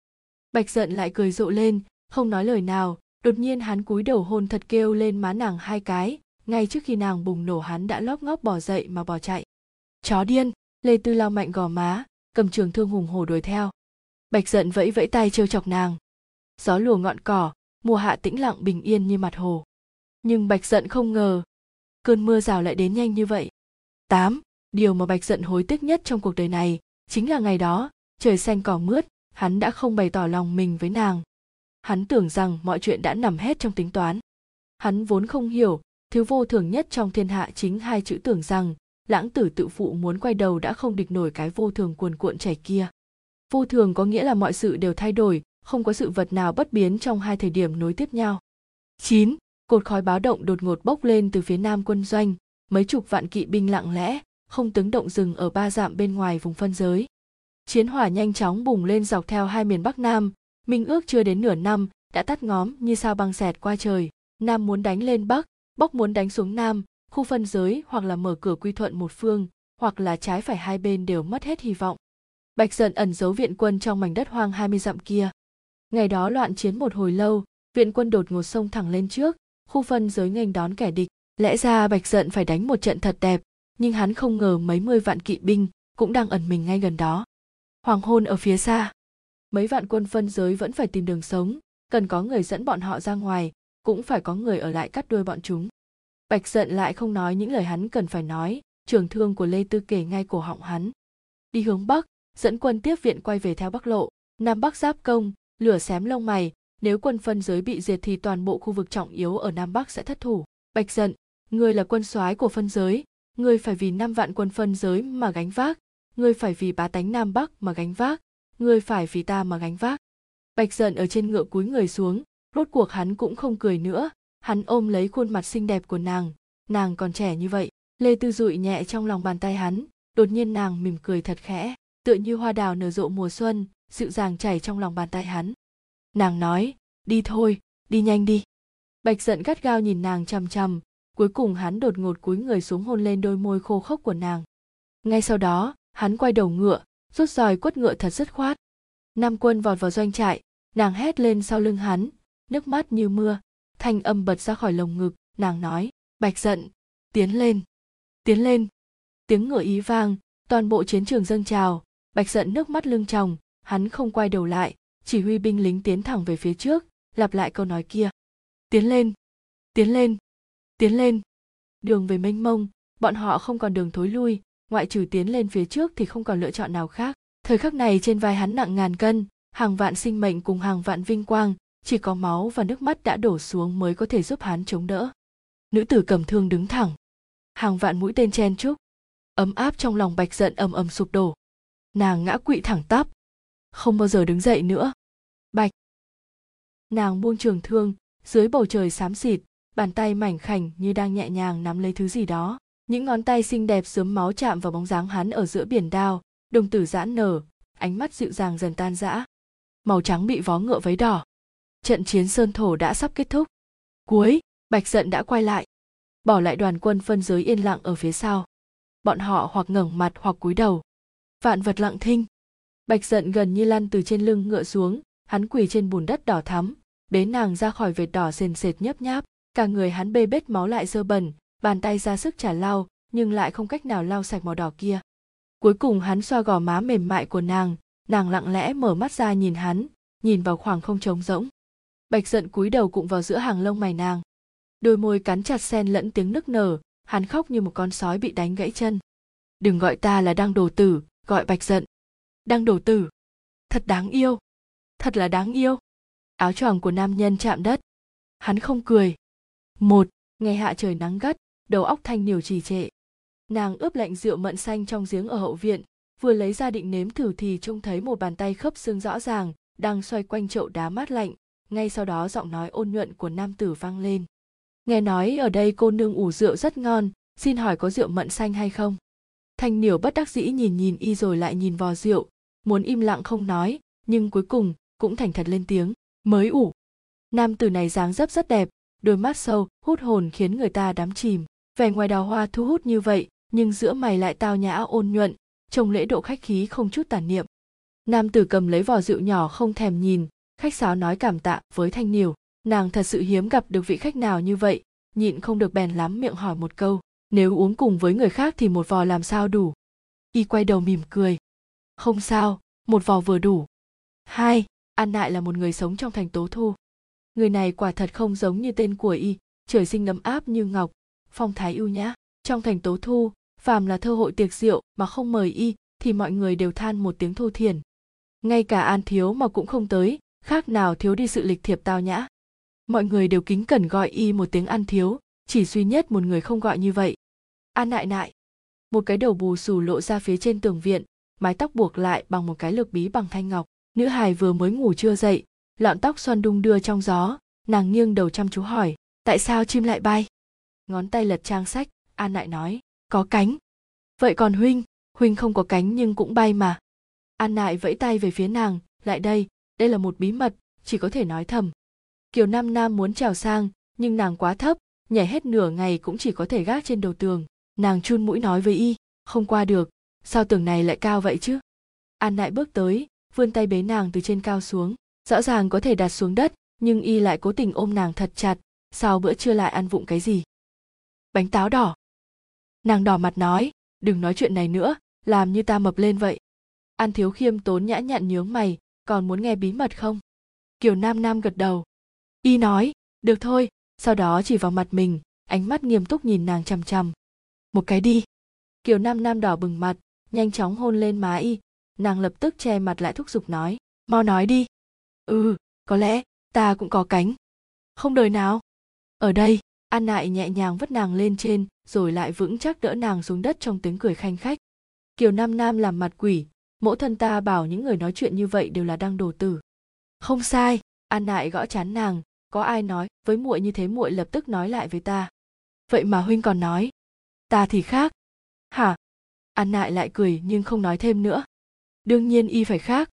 Bạch giận lại cười rộ lên không nói lời nào đột nhiên hắn cúi đầu hôn thật kêu lên má nàng hai cái ngay trước khi nàng bùng nổ hắn đã lóp ngóp bỏ dậy mà bỏ chạy. Chó điên lê tư lao mạnh gò má cầm trường thương hùng hổ đuổi theo. Bạch giận vẫy vẫy tay trêu chọc nàng. Gió lùa ngọn cỏ mùa hạ tĩnh lặng bình yên như mặt hồ. Nhưng bạch giận không ngờ cơn mưa rào lại đến nhanh như vậy. 8. Điều mà Bạch giận hối tiếc nhất trong cuộc đời này chính là ngày đó, trời xanh cỏ mướt, hắn đã không bày tỏ lòng mình với nàng hắn tưởng rằng mọi chuyện đã nằm hết trong tính toán hắn vốn không hiểu thứ vô thường nhất trong thiên hạ chính hai chữ tưởng rằng lãng tử tự phụ muốn quay đầu đã không địch nổi cái vô thường cuồn cuộn chảy kia vô thường có nghĩa là mọi sự đều thay đổi không có sự vật nào bất biến trong hai thời điểm nối tiếp nhau 9. Cột khói báo động đột ngột bốc lên từ phía nam quân doanh, mấy chục vạn kỵ binh lặng lẽ, không tiếng động dừng ở ba dặm bên ngoài vùng phân giới. Chiến hỏa nhanh chóng bùng lên dọc theo hai miền Bắc Nam, Minh ước chưa đến nửa năm đã tắt ngóm như sao băng xẹt qua trời. Nam muốn đánh lên Bắc, Bắc muốn đánh xuống Nam, khu phân giới hoặc là mở cửa quy thuận một phương, hoặc là trái phải hai bên đều mất hết hy vọng. Bạch Dận ẩn giấu viện quân trong mảnh đất hoang 20 dặm kia. Ngày đó loạn chiến một hồi lâu, viện quân đột ngột sông thẳng lên trước, khu phân giới nghênh đón kẻ địch. Lẽ ra Bạch Dận phải đánh một trận thật đẹp, nhưng hắn không ngờ mấy mươi vạn kỵ binh cũng đang ẩn mình ngay gần đó. Hoàng hôn ở phía xa. Mấy vạn quân phân giới vẫn phải tìm đường sống, cần có người dẫn bọn họ ra ngoài, cũng phải có người ở lại cắt đuôi bọn chúng. Bạch giận lại không nói những lời hắn cần phải nói, trường thương của Lê Tư kể ngay cổ họng hắn. Đi hướng Bắc, dẫn quân tiếp viện quay về theo Bắc lộ, Nam Bắc giáp công, lửa xém lông mày, nếu quân phân giới bị diệt thì toàn bộ khu vực trọng yếu ở Nam Bắc sẽ thất thủ. Bạch giận, ngươi là quân soái của phân giới, ngươi phải vì năm vạn quân phân giới mà gánh vác, ngươi phải vì bá tánh Nam Bắc mà gánh vác, ngươi phải vì ta mà gánh vác. Bạch giận ở trên ngựa cúi người xuống, rốt cuộc hắn cũng không cười nữa, hắn ôm lấy khuôn mặt xinh đẹp của nàng, nàng còn trẻ như vậy. Lê Tư dụi nhẹ trong lòng bàn tay hắn, đột nhiên nàng mỉm cười thật khẽ, tựa như hoa đào nở rộ mùa xuân, dịu dàng chảy trong lòng bàn tay hắn. Nàng nói, đi thôi, đi nhanh đi. Bạch giận gắt gao nhìn nàng chằm chằm, cuối cùng hắn đột ngột cúi người xuống hôn lên đôi môi khô khốc của nàng. Ngay sau đó, hắn quay đầu ngựa, rút roi quất ngựa thật dứt khoát. Nam quân vọt vào doanh trại, nàng hét lên sau lưng hắn, nước mắt như mưa, thanh âm bật ra khỏi lồng ngực, nàng nói, bạch giận, tiến lên, tiến lên. Tiếng ngựa ý vang, toàn bộ chiến trường dâng trào, bạch giận nước mắt lưng tròng, hắn không quay đầu lại, chỉ huy binh lính tiến thẳng về phía trước, lặp lại câu nói kia. Tiến lên, tiến lên, tiến lên. Đường về mênh mông, bọn họ không còn đường thối lui, ngoại trừ tiến lên phía trước thì không còn lựa chọn nào khác. Thời khắc này trên vai hắn nặng ngàn cân, hàng vạn sinh mệnh cùng hàng vạn vinh quang, chỉ có máu và nước mắt đã đổ xuống mới có thể giúp hắn chống đỡ. Nữ tử cầm thương đứng thẳng, hàng vạn mũi tên chen chúc, ấm áp trong lòng bạch giận ầm ầm sụp đổ. Nàng ngã quỵ thẳng tắp, không bao giờ đứng dậy nữa. Bạch. Nàng buông trường thương, dưới bầu trời xám xịt, bàn tay mảnh khảnh như đang nhẹ nhàng nắm lấy thứ gì đó. Những ngón tay xinh đẹp sớm máu chạm vào bóng dáng hắn ở giữa biển đao, đồng tử giãn nở, ánh mắt dịu dàng dần tan rã. Màu trắng bị vó ngựa váy đỏ. Trận chiến sơn thổ đã sắp kết thúc. Cuối, Bạch Dận đã quay lại, bỏ lại đoàn quân phân giới yên lặng ở phía sau. Bọn họ hoặc ngẩng mặt hoặc cúi đầu. Vạn vật lặng thinh. Bạch Dận gần như lăn từ trên lưng ngựa xuống, hắn quỳ trên bùn đất đỏ thắm, bế nàng ra khỏi vệt đỏ sền sệt nhấp nháp, cả người hắn bê bết máu lại dơ bẩn, bàn tay ra sức trả lau, nhưng lại không cách nào lau sạch màu đỏ kia. Cuối cùng hắn xoa gò má mềm mại của nàng, nàng lặng lẽ mở mắt ra nhìn hắn, nhìn vào khoảng không trống rỗng. Bạch giận cúi đầu cụng vào giữa hàng lông mày nàng. Đôi môi cắn chặt sen lẫn tiếng nức nở, hắn khóc như một con sói bị đánh gãy chân. Đừng gọi ta là đang đồ tử, gọi bạch giận. Đang đồ tử. Thật đáng yêu. Thật là đáng yêu. Áo choàng của nam nhân chạm đất. Hắn không cười. Một, ngày hạ trời nắng gắt, đầu óc thanh niều trì trệ. Nàng ướp lạnh rượu mận xanh trong giếng ở hậu viện, vừa lấy ra định nếm thử thì trông thấy một bàn tay khớp xương rõ ràng, đang xoay quanh chậu đá mát lạnh. Ngay sau đó giọng nói ôn nhuận của nam tử vang lên. Nghe nói ở đây cô nương ủ rượu rất ngon, xin hỏi có rượu mận xanh hay không? Thanh niểu bất đắc dĩ nhìn nhìn y rồi lại nhìn vò rượu, muốn im lặng không nói, nhưng cuối cùng cũng thành thật lên tiếng, mới ủ. Nam tử này dáng dấp rất đẹp, đôi mắt sâu, hút hồn khiến người ta đắm chìm vẻ ngoài đào hoa thu hút như vậy, nhưng giữa mày lại tao nhã ôn nhuận, trông lễ độ khách khí không chút tàn niệm. Nam tử cầm lấy vò rượu nhỏ không thèm nhìn, khách sáo nói cảm tạ với thanh niều nàng thật sự hiếm gặp được vị khách nào như vậy, nhịn không được bèn lắm miệng hỏi một câu, nếu uống cùng với người khác thì một vò làm sao đủ? Y quay đầu mỉm cười. Không sao, một vò vừa đủ. Hai, an nại là một người sống trong thành tố thu. Người này quả thật không giống như tên của y, trời sinh ấm áp như ngọc phong thái ưu nhã trong thành tố thu, phàm là thơ hội tiệc rượu mà không mời y, thì mọi người đều than một tiếng thô thiền ngay cả an thiếu mà cũng không tới, khác nào thiếu đi sự lịch thiệp tao nhã. Mọi người đều kính cẩn gọi y một tiếng an thiếu, chỉ duy nhất một người không gọi như vậy. An nại nại. Một cái đầu bù xù lộ ra phía trên tường viện, mái tóc buộc lại bằng một cái lược bí bằng thanh ngọc. Nữ hài vừa mới ngủ chưa dậy, lọn tóc xoăn đung đưa trong gió, nàng nghiêng đầu chăm chú hỏi, tại sao chim lại bay? Ngón tay lật trang sách, an lại nói, có cánh. Vậy còn huynh huynh không có cánh nhưng cũng bay mà. An lại vẫy tay về phía nàng, lại đây đây là một bí mật, chỉ có thể nói thầm. Kiều nam nam muốn trèo sang, nhưng nàng quá thấp, nhảy hết nửa ngày cũng chỉ có thể gác trên đầu tường. Nàng chun mũi nói với y, không qua được, sao tường này lại cao vậy chứ? An lại bước tới, vươn tay bế nàng từ trên cao xuống. Rõ ràng có thể đặt xuống đất, nhưng y lại cố tình ôm nàng thật chặt. Sau bữa trưa lại ăn vụng cái gì? Bánh táo đỏ. Nàng đỏ mặt nói, đừng nói chuyện này nữa, làm như ta mập lên vậy. An thiếu khiêm tốn nhã nhặn nhướng mày, còn muốn nghe bí mật không? Kiều nam nam gật đầu. Y nói, được thôi. Sau đó chỉ vào mặt mình, ánh mắt nghiêm túc nhìn nàng chằm chằm. Một cái đi. Kiều nam nam đỏ bừng mặt, nhanh chóng hôn lên má y. Nàng lập tức che mặt lại thúc giục nói, mau nói đi. Ừ có lẽ ta cũng có cánh. Không đời nào. Ở đây an nại nhẹ nhàng vất nàng lên trên, rồi lại vững chắc đỡ nàng xuống đất trong tiếng cười khanh khách. Kiều nam nam làm mặt quỷ, mẫu thân ta bảo những người nói chuyện như vậy đều là đang đồ tử. Không sai, an nại gõ chán nàng, có ai nói, với muội như thế muội lập tức nói lại với ta. Vậy mà huynh còn nói. Ta thì khác. Hả? An nại lại cười nhưng không nói thêm nữa. Đương nhiên y phải khác.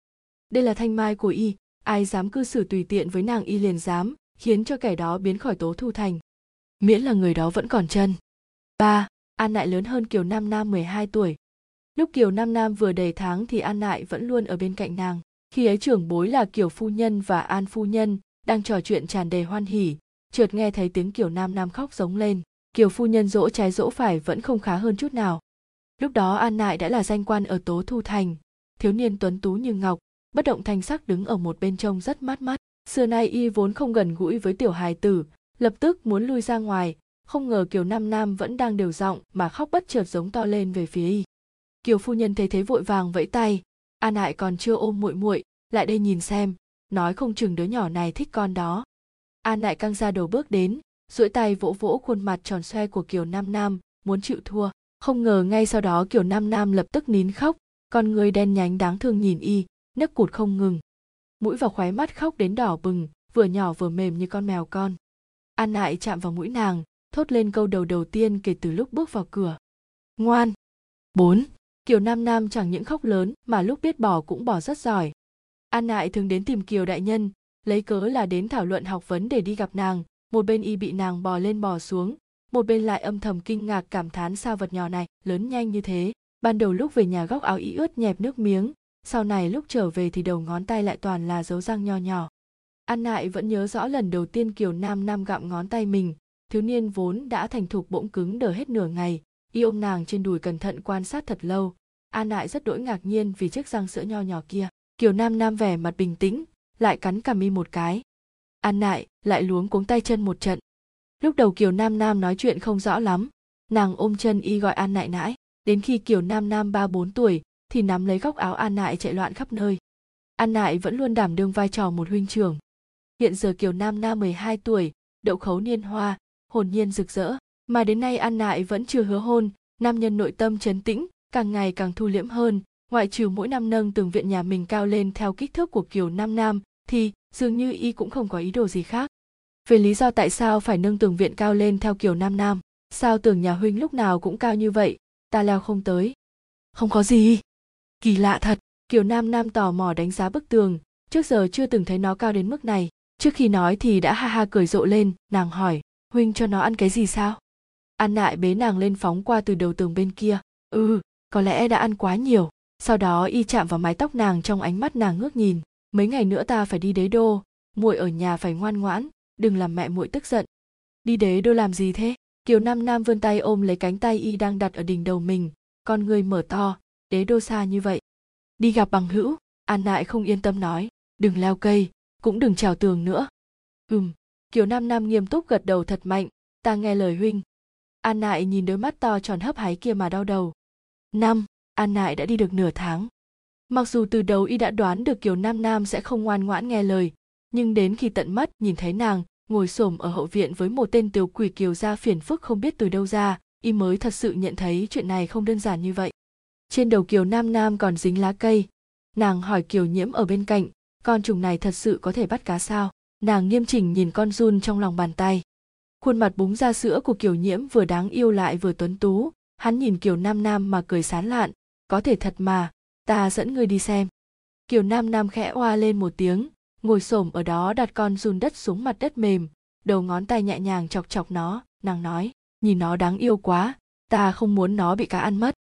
Đây là thanh mai của y, ai dám cư xử tùy tiện với nàng y liền dám, khiến cho kẻ đó biến khỏi tố thu thành miễn là người đó vẫn còn chân. Ba, an nại lớn hơn kiều nam nam 12 tuổi. Lúc kiều nam nam vừa đầy tháng thì an nại vẫn luôn ở bên cạnh nàng. Khi ấy trưởng bối là kiều phu nhân và an phu nhân đang trò chuyện tràn đầy hoan hỉ, chợt nghe thấy tiếng kiều nam nam khóc giống lên. Kiều phu nhân dỗ trái dỗ phải vẫn không khá hơn chút nào. Lúc đó an nại đã là danh quan ở tố thu thành, thiếu niên tuấn tú như ngọc, bất động thanh sắc đứng ở một bên trông rất mát mắt. Xưa nay y vốn không gần gũi với tiểu hài tử lập tức muốn lui ra ngoài. Không ngờ kiều nam nam vẫn đang đều giọng mà khóc bất chợt giống to lên về phía y. Kiều phu nhân thấy thế vội vàng vẫy tay. An nại còn chưa ôm muội muội, lại đây nhìn xem. Nói không chừng đứa nhỏ này thích con đó. An nại căng ra đầu bước đến, duỗi tay vỗ vỗ khuôn mặt tròn xoe của kiều nam nam, muốn chịu thua. Không ngờ ngay sau đó kiều nam nam lập tức nín khóc. Con người đen nhánh đáng thương nhìn y nấc cụt không ngừng. Mũi vào khóe mắt khóc đến đỏ bừng, vừa nhỏ vừa mềm như con mèo con an nại chạm vào mũi nàng, thốt lên câu đầu đầu tiên kể từ lúc bước vào cửa. Ngoan. Bốn. Kiều nam nam chẳng những khóc lớn, mà lúc biết bỏ cũng bỏ rất giỏi. An nại thường đến tìm kiều đại nhân, lấy cớ là đến thảo luận học vấn để đi gặp nàng, một bên y bị nàng bò lên bò xuống, một bên lại âm thầm kinh ngạc cảm thán sao vật nhỏ này lớn nhanh như thế. Ban đầu lúc về nhà góc áo y ướt nhẹp nước miếng, sau này lúc trở về thì đầu ngón tay lại toàn là dấu răng nho nhỏ an nại vẫn nhớ rõ lần đầu tiên kiều nam nam gặm ngón tay mình. Thiếu niên vốn đã thành thục bỗng cứng đờ hết nửa ngày. Y ôm nàng trên đùi cẩn thận quan sát thật lâu. An nại rất đỗi ngạc nhiên vì chiếc răng sữa nho nhỏ kia. Kiều nam nam vẻ mặt bình tĩnh, lại cắn cằm y một cái. An nại lại luống cuống tay chân một trận. Lúc đầu kiều nam nam nói chuyện không rõ lắm. Nàng ôm chân y gọi an nại nãi. Đến khi kiều nam nam ba bốn tuổi, thì nắm lấy góc áo an nại chạy loạn khắp nơi. An nại vẫn luôn đảm đương vai trò một huynh trưởng hiện giờ kiều nam nam 12 tuổi, đậu khấu niên hoa, hồn nhiên rực rỡ. Mà đến nay an nại vẫn chưa hứa hôn, nam nhân nội tâm trấn tĩnh, càng ngày càng thu liễm hơn. Ngoại trừ mỗi năm nâng tường viện nhà mình cao lên theo kích thước của kiều nam nam, thì dường như y cũng không có ý đồ gì khác. Về lý do tại sao phải nâng tường viện cao lên theo kiểu nam nam, sao tưởng nhà huynh lúc nào cũng cao như vậy, ta leo không tới. Không có gì. Kỳ lạ thật, kiều nam nam tò mò đánh giá bức tường, trước giờ chưa từng thấy nó cao đến mức này trước khi nói thì đã ha ha cười rộ lên, nàng hỏi, huynh cho nó ăn cái gì sao? An nại bế nàng lên phóng qua từ đầu tường bên kia. Ừ có lẽ đã ăn quá nhiều. Sau đó y chạm vào mái tóc nàng trong ánh mắt nàng ngước nhìn. Mấy ngày nữa ta phải đi đế đô, muội ở nhà phải ngoan ngoãn, đừng làm mẹ muội tức giận. Đi đế đô làm gì thế? Kiều nam nam vươn tay ôm lấy cánh tay y đang đặt ở đỉnh đầu mình, con người mở to, đế đô xa như vậy. Đi gặp bằng hữu. An nại không yên tâm nói, đừng leo cây cũng đừng trèo tường nữa. Ừm, kiều nam nam nghiêm túc gật đầu thật mạnh, ta nghe lời huynh. An nại nhìn đôi mắt to tròn hấp háy kia mà đau đầu. Năm, an nại đã đi được nửa tháng. Mặc dù từ đầu y đã đoán được kiều nam nam sẽ không ngoan ngoãn nghe lời, nhưng đến khi tận mắt nhìn thấy nàng, ngồi xổm ở hậu viện với một tên tiểu quỷ kiều gia phiền phức không biết từ đâu ra, y mới thật sự nhận thấy chuyện này không đơn giản như vậy. Trên đầu kiều nam nam còn dính lá cây. Nàng hỏi kiều nhiễm ở bên cạnh con trùng này thật sự có thể bắt cá sao? Nàng nghiêm chỉnh nhìn con run trong lòng bàn tay. Khuôn mặt búng ra sữa của kiều nhiễm vừa đáng yêu lại vừa tuấn tú. Hắn nhìn kiều nam nam mà cười sán lạn. Có thể thật mà, ta dẫn ngươi đi xem. Kiều nam nam khẽ oa lên một tiếng, ngồi xổm ở đó đặt con run đất xuống mặt đất mềm. Đầu ngón tay nhẹ nhàng chọc chọc nó, nàng nói, nhìn nó đáng yêu quá, ta không muốn nó bị cá ăn mất.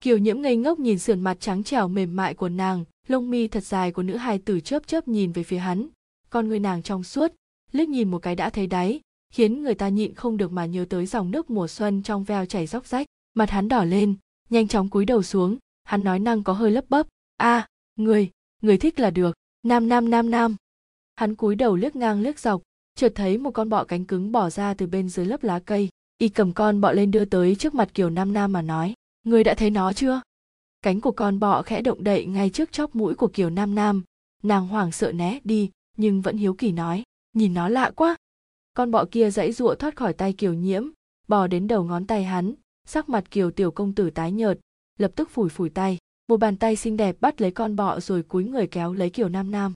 Kiều nhiễm ngây ngốc nhìn sườn mặt trắng trẻo mềm mại của nàng lông mi thật dài của nữ hài tử chớp chớp nhìn về phía hắn. Con người nàng trong suốt liếc nhìn một cái đã thấy đáy khiến người ta nhịn không được mà nhớ tới dòng nước mùa xuân trong veo chảy róc rách. Mặt hắn đỏ lên nhanh chóng cúi đầu xuống hắn nói năng có hơi lấp bấp. A à, người người thích là được. Nam nam nam nam. Hắn cúi đầu liếc ngang liếc dọc chợt thấy một con bọ cánh cứng bỏ ra từ bên dưới lớp lá cây. Y cầm con bọ lên đưa tới trước mặt kiều nam nam mà nói người đã thấy nó chưa? Cánh của con bọ khẽ động đậy ngay trước chóp mũi của kiều nam nam. Nàng hoảng sợ né đi, nhưng vẫn hiếu kỳ nói, nhìn nó lạ quá. Con bọ kia dãy giụa thoát khỏi tay kiều nhiễm, bò đến đầu ngón tay hắn, sắc mặt kiều tiểu công tử tái nhợt, lập tức phủi phủi tay. Một bàn tay xinh đẹp bắt lấy con bọ rồi cúi người kéo lấy kiều nam nam.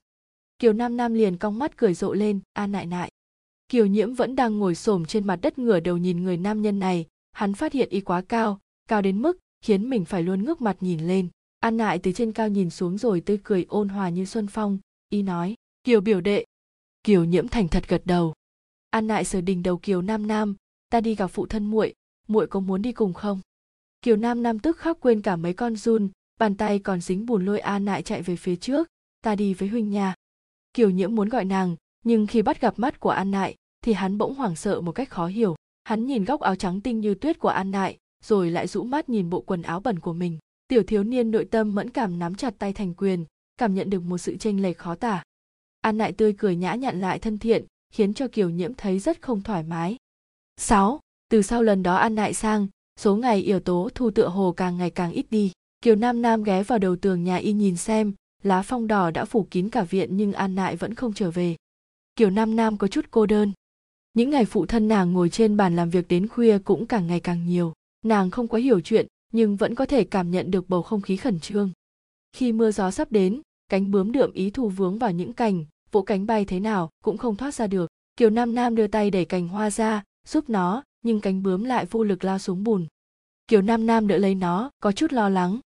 Kiều nam nam liền cong mắt cười rộ lên, a nại nại. Kiều nhiễm vẫn đang ngồi xổm trên mặt đất ngửa đầu nhìn người nam nhân này, hắn phát hiện y quá cao cao đến mức khiến mình phải luôn ngước mặt nhìn lên. An nại từ trên cao nhìn xuống rồi tươi cười ôn hòa như xuân phong, y nói, kiều biểu đệ. Kiều nhiễm thành thật gật đầu. An nại sờ đình đầu kiều nam nam, ta đi gặp phụ thân muội muội có muốn đi cùng không? Kiều nam nam tức khắc quên cả mấy con run, bàn tay còn dính bùn lôi an nại chạy về phía trước, ta đi với huynh nhà kiều nhiễm muốn gọi nàng, nhưng khi bắt gặp mắt của an nại thì hắn bỗng hoảng sợ một cách khó hiểu. Hắn nhìn góc áo trắng tinh như tuyết của an nại rồi lại rũ mắt nhìn bộ quần áo bẩn của mình. Tiểu thiếu niên nội tâm mẫn cảm nắm chặt tay thành quyền, cảm nhận được một sự chênh lệch khó tả. An nại tươi cười nhã nhặn lại thân thiện, khiến cho kiều nhiễm thấy rất không thoải mái. 6. từ sau lần đó an nại sang, số ngày yểu tố thu tựa hồ càng ngày càng ít đi. Kiều nam nam ghé vào đầu tường nhà y nhìn xem, lá phong đỏ đã phủ kín cả viện nhưng an nại vẫn không trở về. Kiều nam nam có chút cô đơn. Những ngày phụ thân nàng ngồi trên bàn làm việc đến khuya cũng càng ngày càng nhiều nàng không quá hiểu chuyện, nhưng vẫn có thể cảm nhận được bầu không khí khẩn trương. Khi mưa gió sắp đến, cánh bướm đượm ý thù vướng vào những cành, vỗ cánh bay thế nào cũng không thoát ra được. Kiều nam nam đưa tay đẩy cành hoa ra, giúp nó, nhưng cánh bướm lại vô lực lao xuống bùn. Kiều nam nam đỡ lấy nó, có chút lo lắng.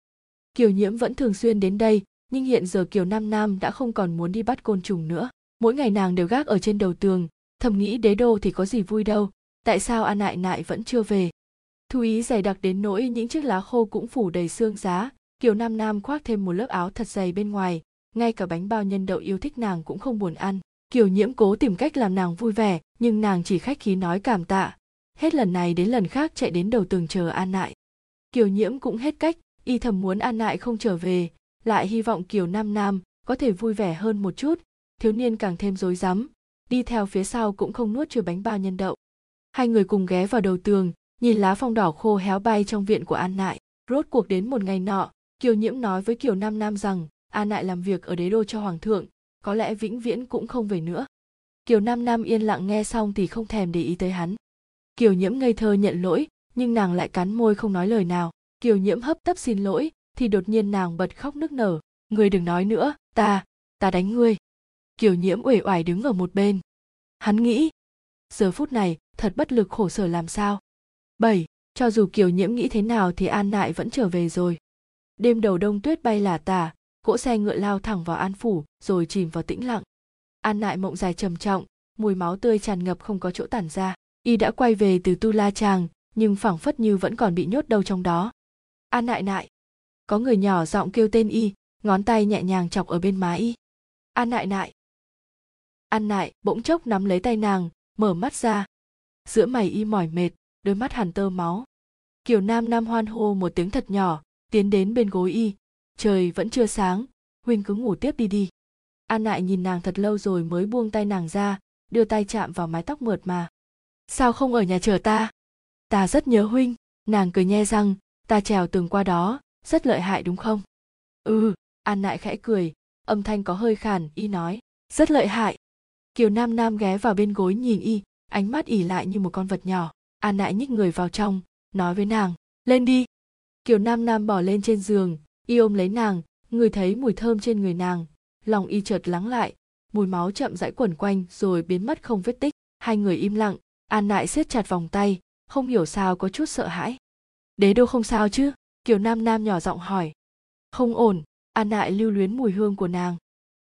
Kiều nhiễm vẫn thường xuyên đến đây, nhưng hiện giờ kiều nam nam đã không còn muốn đi bắt côn trùng nữa. Mỗi ngày nàng đều gác ở trên đầu tường, thầm nghĩ đế đô thì có gì vui đâu. Tại sao an nại nại vẫn chưa về? Thu ý dày đặc đến nỗi những chiếc lá khô cũng phủ đầy xương giá kiều nam nam khoác thêm một lớp áo thật dày bên ngoài, ngay cả bánh bao nhân đậu yêu thích nàng cũng không buồn ăn. Kiều nhiễm cố tìm cách làm nàng vui vẻ, nhưng nàng chỉ khách khí nói cảm tạ. Hết lần này đến lần khác chạy đến đầu tường chờ an nại. Kiều nhiễm cũng hết cách, y thầm muốn an nại không trở về, lại hy vọng kiều nam nam có thể vui vẻ hơn một chút, thiếu niên càng thêm rối rắm, đi theo phía sau cũng không nuốt chừa bánh bao nhân đậu. Hai người cùng ghé vào đầu tường nhìn lá phong đỏ khô héo bay trong viện của an nại, rốt cuộc đến một ngày nọ, kiều nhiễm nói với kiều nam nam rằng an nại làm việc ở đế đô cho hoàng thượng, có lẽ vĩnh viễn cũng không về nữa. Kiều nam nam yên lặng nghe xong thì không thèm để ý tới hắn. Kiều nhiễm ngây thơ nhận lỗi, nhưng nàng lại cắn môi không nói lời nào. Kiều nhiễm hấp tấp xin lỗi, thì đột nhiên nàng bật khóc nức nở. Ngươi đừng nói nữa, ta ta đánh ngươi. Kiều nhiễm uể oải đứng ở một bên. Hắn nghĩ, giờ phút này, thật bất lực khổ sở làm sao? 7. Cho dù Kiều Nhiễm nghĩ thế nào thì An Nại vẫn trở về rồi. Đêm đầu đông tuyết bay là tả, cỗ xe ngựa lao thẳng vào An Phủ rồi chìm vào tĩnh lặng. An Nại mộng dài trầm trọng, mùi máu tươi tràn ngập không có chỗ tản ra. Y đã quay về từ Tu La Tràng, nhưng phảng phất như vẫn còn bị nhốt đâu trong đó. An Nại Nại. Có người nhỏ giọng kêu tên Y, ngón tay nhẹ nhàng chọc ở bên má Y. An Nại Nại. An Nại bỗng chốc nắm lấy tay nàng, mở mắt ra. Giữa mày Y mỏi mệt, đôi mắt hàn tơ máu. Kiều nam nam hoan hô một tiếng thật nhỏ, tiến đến bên gối y. Trời vẫn chưa sáng huynh cứ ngủ tiếp đi đi. An nại nhìn nàng thật lâu rồi mới buông tay nàng ra, đưa tay chạm vào mái tóc mượt mà. Sao không ở nhà chờ ta? Ta rất nhớ huynh nàng cười nhe răng, ta trèo tường qua đó, rất lợi hại đúng không? Ừ an nại khẽ cười, âm thanh có hơi khàn, y nói, rất lợi hại. Kiều nam nam ghé vào bên gối nhìn y, ánh mắt ỉ lại như một con vật nhỏ an nại nhích người vào trong, nói với nàng, lên đi. Kiều nam nam bỏ lên trên giường, y ôm lấy nàng người thấy mùi thơm trên người nàng. Lòng y chợt lắng lại, mùi máu chậm rãi quẩn quanh rồi biến mất không vết tích. Hai người im lặng, an nại siết chặt vòng tay, không hiểu sao có chút sợ hãi. Đế đô không sao chứ? Kiều nam nam nhỏ giọng hỏi. Không ổn. An nại lưu luyến mùi hương của nàng.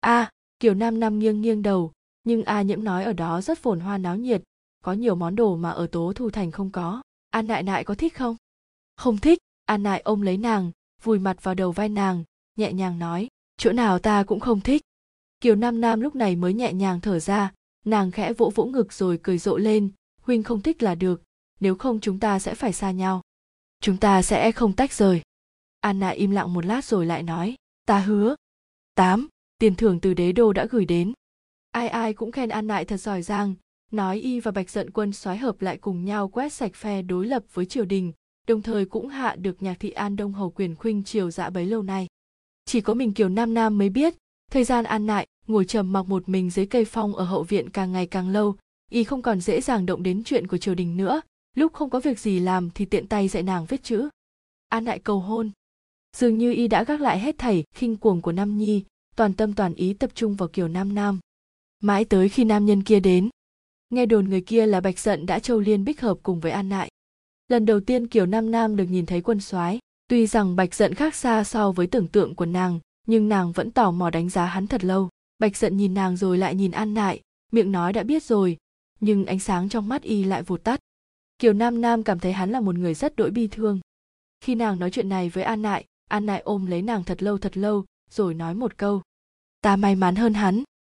A. Kiều nam nam nghiêng nghiêng đầu, nhưng a nhiễm nói ở đó rất phồn hoa náo nhiệt có nhiều món đồ mà ở tố thu thành không có. An nại nại có thích không? Không thích. An nại ôm lấy nàng, vùi mặt vào đầu vai nàng, nhẹ nhàng nói, chỗ nào ta cũng không thích. Kiều nam nam lúc này mới nhẹ nhàng thở ra, nàng khẽ vỗ vỗ ngực rồi cười rộ lên, huynh không thích là được, nếu không chúng ta sẽ phải xa nhau. Chúng ta sẽ không tách rời. Anna im lặng một lát rồi lại nói, ta hứa. Tám, tiền thưởng từ đế đô đã gửi đến. Ai ai cũng khen an nại thật giỏi giang nói y và bạch giận quân xoái hợp lại cùng nhau quét sạch phe đối lập với triều đình, đồng thời cũng hạ được nhạc thị an đông hầu quyền khuynh triều dạ bấy lâu nay. Chỉ có mình kiều nam nam mới biết, thời gian an nại, ngồi trầm mặc một mình dưới cây phong ở hậu viện càng ngày càng lâu, y không còn dễ dàng động đến chuyện của triều đình nữa, lúc không có việc gì làm thì tiện tay dạy nàng viết chữ. An nại cầu hôn. Dường như y đã gác lại hết thảy, khinh cuồng của nam nhi, toàn tâm toàn ý tập trung vào kiều nam nam. Mãi tới khi nam nhân kia đến nghe đồn người kia là bạch giận đã châu liên bích hợp cùng với an nại. Lần đầu tiên kiều nam nam được nhìn thấy quân soái. Tuy rằng bạch giận khác xa so với tưởng tượng của nàng, nhưng nàng vẫn tò mò đánh giá hắn thật lâu. Bạch giận nhìn nàng rồi lại nhìn an nại, miệng nói đã biết rồi, nhưng ánh sáng trong mắt y lại vụt tắt. Kiều nam nam cảm thấy hắn là một người rất đỗi bi thương. Khi nàng nói chuyện này với an nại an nại ôm lấy nàng thật lâu thật lâu, rồi nói một câu. Ta may mắn hơn hắn.